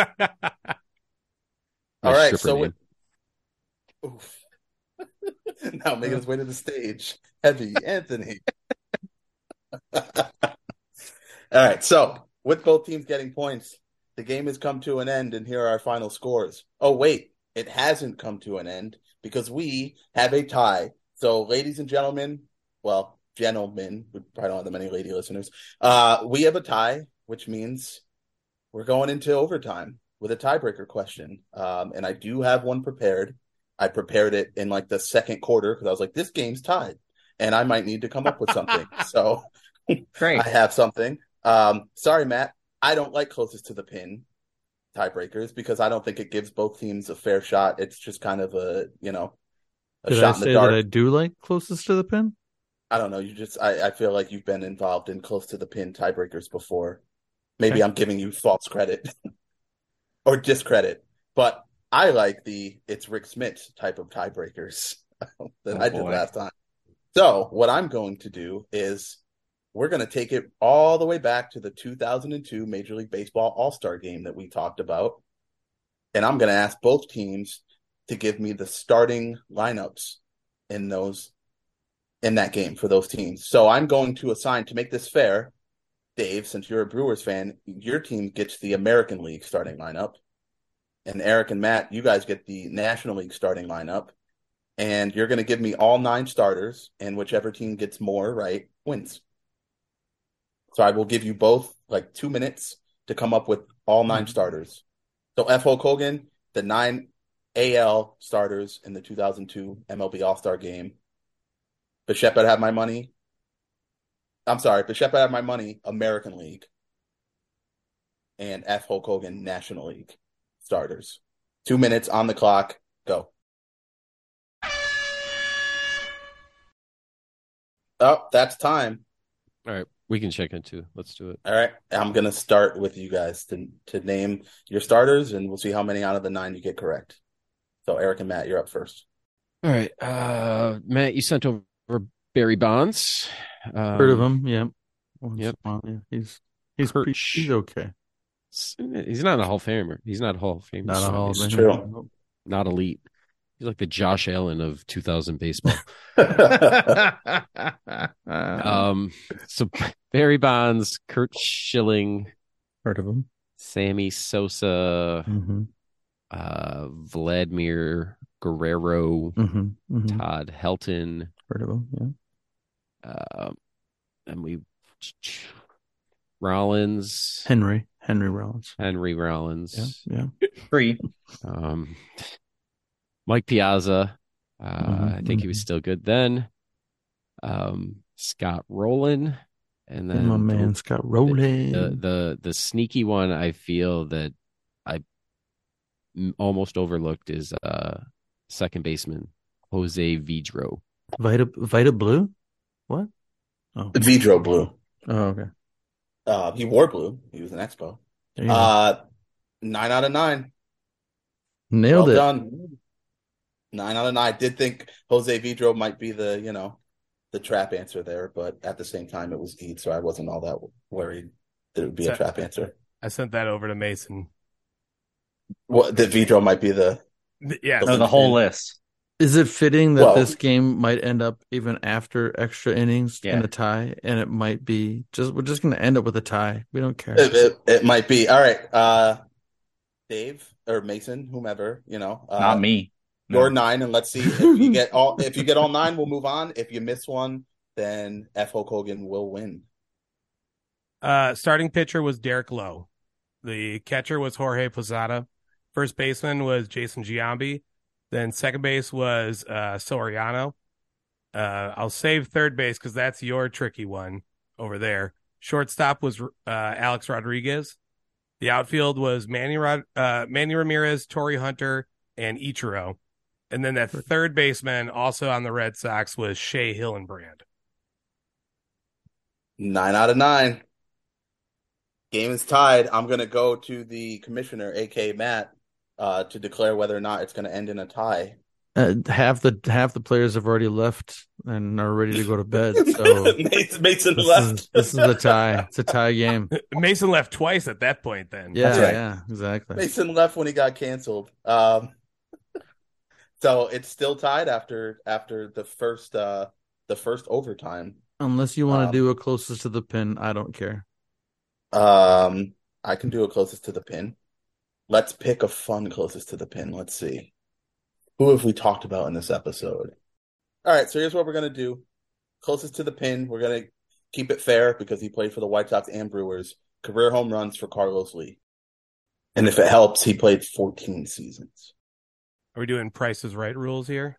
All right, so with, oof. (laughs) now making his way to the stage, Heavy Anthony. (laughs) All right, so with both teams getting points, the game has come to an end, and here are our final scores. Oh wait, it hasn't come to an end because we have a tie. So, ladies and gentlemen, well, gentlemen, we probably don't have that many lady listeners. Uh, we have a tie, which means we're going into overtime with a tiebreaker question. Um, and I do have one prepared. I prepared it in like the second quarter because I was like, this game's tied, and I might need to come up with something. (laughs) so Great. (laughs) I have something. Um, sorry, Matt. I don't like closest to the pin tiebreakers because I don't think it gives both teams a fair shot. It's just kind of a you know a Did I shot in the dark. that I do like closest to the pin? I don't know. You just I, I feel like you've been involved in close to the pin tiebreakers before. Maybe I'm giving you false credit (laughs) or discredit, but I like the it's Rick Smith type of tiebreakers (laughs) that Oh, I did boy. last time. So what I'm going to do is we're going to take it all the way back to the 2002 Major League Baseball All Star game that we talked about, and I'm going to ask both teams to give me the starting lineups in those in that game for those teams. So I'm going to assign to make this fair, Dave, since you're a Brewers fan, your team gets the American League starting lineup. And Eric and Matt, you guys get the National League starting lineup. And you're going to give me all nine starters, and whichever team gets more right wins. So I will give you both like two minutes to come up with all 9 mm-hmm. starters. So F. Hulk Hogan, the nine AL starters in the 2002 MLB All Star game. Bichette better have my money. I'm sorry, Bichette better have my money. American League and F. Hulk Hogan National League starters. Two minutes on the clock. Go. Oh, that's time. All right, we can check into. Let's do it. All right, I'm gonna start with you guys to to name your starters, and we'll see how many out of the nine you get correct. So, Eric and Matt, you're up first. All right, uh, Matt, you sent over Barry Bonds. Um, Heard of him? Yep. Once Yep. a while, yeah. He's he's pretty, he's okay. He's not a Hall of Famer. He's not a Hall of Famer. Not a Hall of Famer. Not elite. He's like the Josh Allen of 2000 baseball. (laughs) um, so (laughs) Barry Bonds, Curt Schilling, Heard of him? Sammy Sosa, Mm-hmm. uh, Vladimir Guerrero, Mm-hmm. mm-hmm. Todd Helton, Heard of him? Yeah. um, and we (sniffs) Rollins, Henry Henry Rollins. Henry Rollins, Yeah. Yeah. Free. um, Mike Piazza. Uh, Mhm, I think he was mhm. still good then. Um, Scott Rolen, and then my the- man Scott Rolen. the the the sneaky one I feel that I almost overlooked is uh second baseman Jose Vidro. Vida Vida Blue. What? Oh, Vidro blue. oh okay. Uh, he wore blue. He was an expo. There you go. Uh, nine out of nine. Nailed well it. done. Nine out of nine. I did think Jose Vidro might be the, you know, the trap answer there, but at the same time it was Eid, so I wasn't all that worried that it would be a So- trap answer. I sent that over to Mason. What that Vidro might be the Yeah, No, the whole list. Is it fitting that Well- this game might end up even after extra innings in Yeah. a tie, and it might be just we're just going to end up with a tie. We don't care. it, it, it might be. All right. Uh Dave or Mason, whomever, you know. Uh, Not me. No. Your nine, and let's see if you (laughs) get all. If you get all nine, we'll move on. If you miss one, then F. Hulk Hogan will win. Uh, starting pitcher was Derek Lowe. The catcher was Jorge Posada. First baseman was Jason Giambi. Then second base was uh, Soriano. Uh, I'll save third base because that's your tricky one over there. Shortstop was uh, Alex Rodriguez. The outfield was Manny Rod- uh, Manny Ramirez, Torii Hunter, and Ichiro. And then that third baseman, also on the Red Sox, was Shea Hillenbrand. Nine out of nine. Game is tied. I'm going to go to the commissioner, aka Matt, uh, to declare whether or not it's going to end in a tie. Uh, half the half the players have already left and are ready to go to bed. (laughs) So Mason, Mason this left. is this is a tie. It's a tie game. (laughs) Mason left twice at that point. Then Yeah, That's right. yeah, exactly. Mason left when he got canceled. Um, (laughs) so it's still tied after after the first uh the first overtime. Unless you want to Um, do a closest to the pin, I don't care. Um, I can do a closest to the pin. Let's pick a fun closest to the pin. Let's see. Who have we talked about in this episode? All right, so here's what we're gonna do. Closest to the pin, we're gonna keep it fair because he played for the White Sox and Brewers. Career home runs for Carlos Lee. And if it helps, he played 14 seasons. Are we doing prices Right rules here?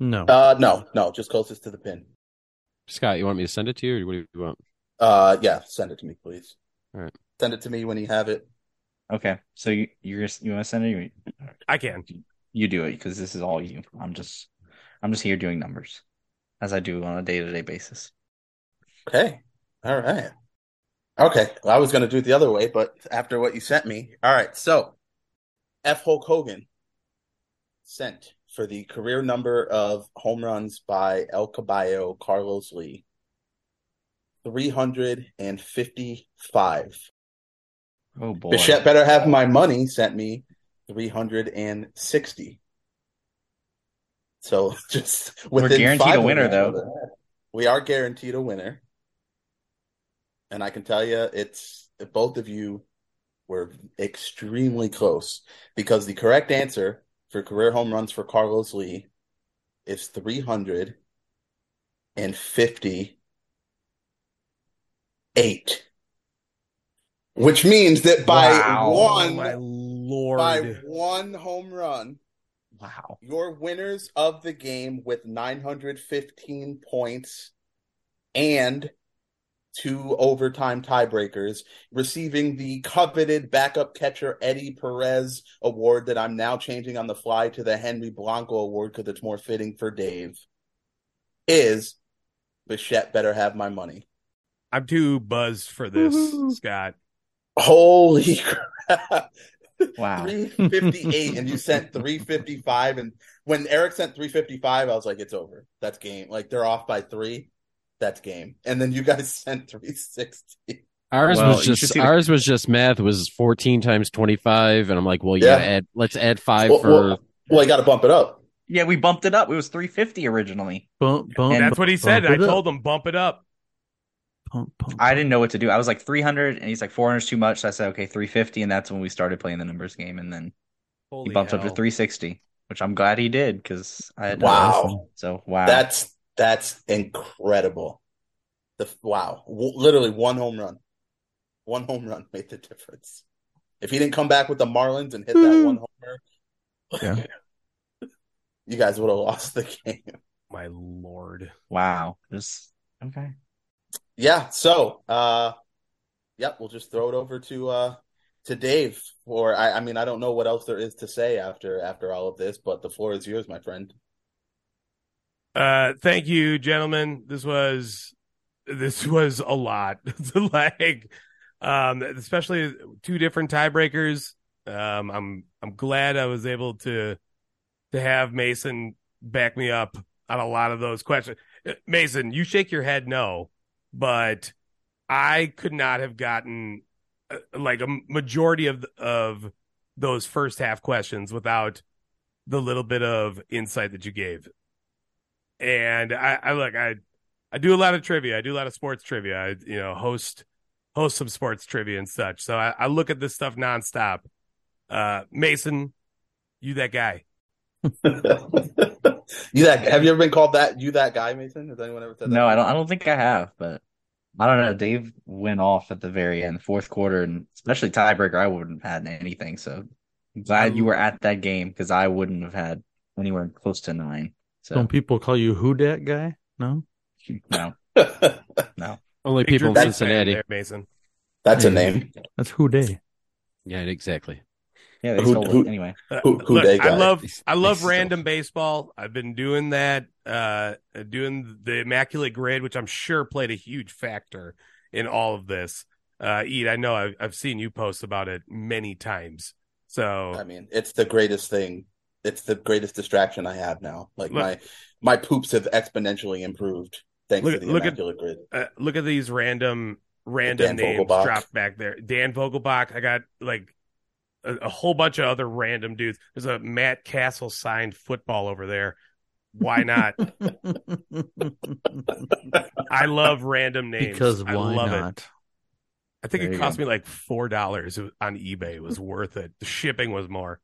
No. Uh no, no, just closest to the pin. Scott, you want me to send it to you, or what do you want? Uh yeah, send it to me, please. All right. Send it to me when you have it. Okay, so you you're you want to send it? You, I can. you do it because this is all you. I'm just I'm just here doing numbers, as I do on a day to day basis. Okay. All right. Okay. Well, I was going to do it the other way, but after what you sent me. All right. So, F. Hulk Hogan sent for the career number of home runs by El Caballo Carlos Lee 355. Oh boy, Bichette Better Have My Money sent me 360. So (laughs) just within We're guaranteed a winner, though. We are guaranteed a winner. And I can tell you, it's both of you were extremely close because the correct answer for career home runs for Carlos Lee is 358. Which means that by Wow. Oh my one lord! by one home run, wow. your winners of the game with 915 points and two overtime tiebreakers, receiving the coveted backup catcher Eddie Perez award that I'm now changing on the fly to the Henry Blanco award because it's more fitting for Dave, is Bichette better have my money. I'm too buzzed for this, Woohoo. Scott. Holy (laughs) crap. Wow. 358 and you (laughs) sent 355 and when Eric sent 355 I was like it's over. That's game. Like they're off by 3. That's game. And then you guys (laughs) sent 360. Ours Well, was just see the- ours was just math. It was fourteen times twenty five, and I'm like, well, you Yeah. add. Let's add five Well, for. well, well, I got to bump it up. Yeah, we bumped it up. It was 350 originally. Bump, bump, That's what he said. I it up. told him bump it up. Pump, pump, I didn't know what to do. I was like 300, and he's like 400 is too much. So I said, okay, 350, and that's when we started playing the numbers game. And then Holy he bumped up to 360, which I'm glad he did because I had Wow. So wow, That's that's incredible. The wow, w- literally one home run. One home run made the difference. If he didn't come back with the Marlins and hit that hmm. one homer, Yeah. (laughs) you guys would have lost the (laughs) game. My lord. wow. Just okay. Yeah, so uh yep, we'll just throw it over to uh to Dave Or I, I mean I don't know what else there is to say after after all of this, but the floor is yours, my friend. Uh, thank you, gentlemen. This was this was a lot. (laughs) like, um, especially two different tiebreakers. Um, I'm I'm glad I was able to to have Mason back me up on a lot of those questions. Mason, you shake your head no, but I could not have gotten uh, like a majority of of those first half questions without the little bit of insight that you gave. And I, I look, I I do a lot of trivia. I do a lot of sports trivia. I you know host host some sports trivia and such. So I, I look at this stuff nonstop. Uh, Mason, you that guy. (laughs) you that have you ever been called that? You that guy, Mason? Has anyone ever said that? No, I don't. I don't think I have, but I don't know. Dave went off at the very end, fourth quarter, and especially tiebreaker. I wouldn't have had anything. So I'm glad you were at that game because I wouldn't have had anywhere close to nine. So Don't people call you who that guy? No. no, (laughs) no. Only people in Drew Brees fan Cincinnati. there, Mason. That's a name. That's who day. Yeah, exactly. Yeah, they Who- stole who- it anyway. Uh, Who- who look, they I love They- I love random baseball. I've been doing that, uh, doing the immaculate grid, which I'm sure played a huge factor in all of this. Uh, Eat, I know I've, I've seen you post about it many times. So I mean, it's the greatest thing. It's the greatest distraction I have now. Like Look- my my poops have exponentially improved thanks Look to the look at- immaculate grid. uh, look at these random random Dan names Vogelbach. dropped back there. Dan Vogelbach. I got like a, a whole bunch of other random dudes. There's a Matt Cassel signed football over there. Why not? (laughs) I love random names because I why love it. not? I think There it cost go. me like four dollars on eBay. It was (laughs) worth it. The shipping was more.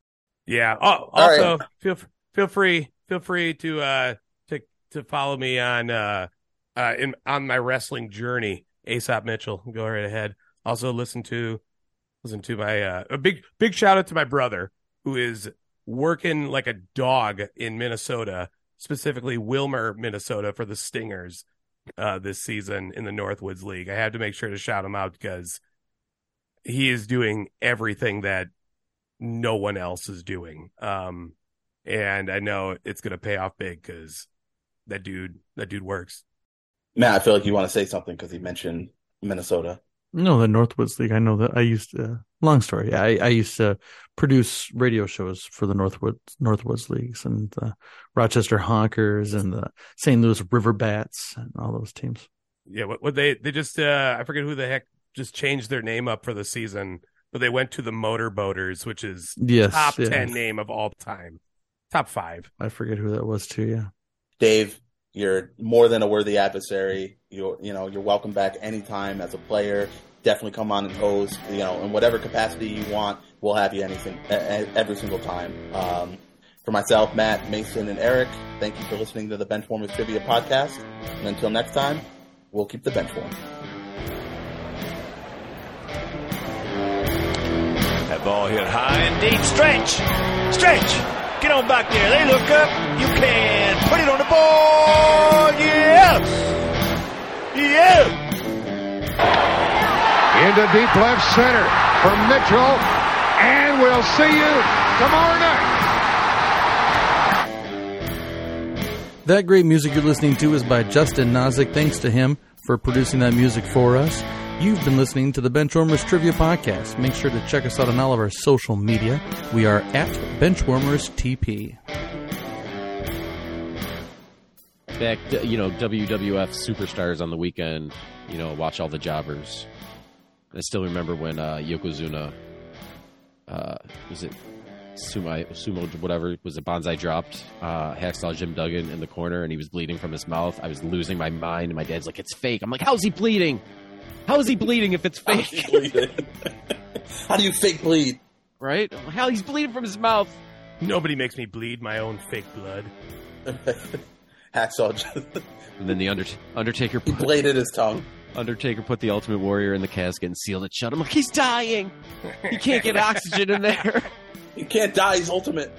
Yeah. Oh, All also feel feel free feel free to uh to to follow me on uh uh in on my wrestling journey. Aesop Mitchell, go right ahead. Also listen to listen to my uh a big big shout out to my brother who is working like a dog in Minnesota, specifically Willmar, Minnesota for the Stingers uh, this season in the Northwoods League. I had to make sure to shout him out because he is doing everything that no one else is doing. Um, and I know it's going to pay off big because that dude, that dude works. Matt, I feel like you want to say something because he mentioned Minnesota. No, the Northwoods League. I know that. I used to. Long story. I I used to produce radio shows for the Northwoods Northwoods leagues and the Rochester Honkers and the St. Louis River Bats and all those teams. Yeah. What, what they, they just, uh, I forget who the heck just changed their name up for the season, but they went to the Motor Boaters, which is Yes, top yeah. 10 name of all time. Top five. I forget who that was too. Yeah. Dave, you're more than a worthy adversary. You're, you know, you're welcome back anytime as a player. Definitely come on and host. You know, in whatever capacity you want, we'll have you anything every single time. Um, for myself, Matt, Mason, and Eric, thank you for listening to the Benchwarmers Trivia Podcast. And until next time, we'll keep the bench warm. That ball hit high and deep. Stretch! Stretch! Get on back there. They look up. You can put it on the board. Yes! Yes! Into deep left center for Mitchell. And we'll see you tomorrow night. That great music you're listening to is by Justin Nozick. Thanks to him for producing that music for us. You've been listening to the Benchwarmers Trivia Podcast. Make sure to check us out on all of our social media. We are at Benchwarmers TP. Back, you know, WWF superstars on the weekend. You know, watch all the jobbers. I still remember when uh, Yokozuna, uh, was it sumo, sumo, whatever, was it Banzai dropped uh, Hacksaw Jim Duggan in the corner and he was bleeding from his mouth. I was losing my mind, and my dad's like, "It's fake." I'm like, "How's he bleeding? How is he bleeding if it's fake?" (laughs) How do you fake bleed? right? How he's bleeding from his mouth. Nobody makes me bleed my own fake blood. (laughs) Hacksaw just And then the Under- Undertaker he put, bladed his tongue. Undertaker put the Ultimate Warrior in the casket and sealed it shut. I'm like, he's dying. He can't get oxygen in there. (laughs) He can't die. He's ultimate.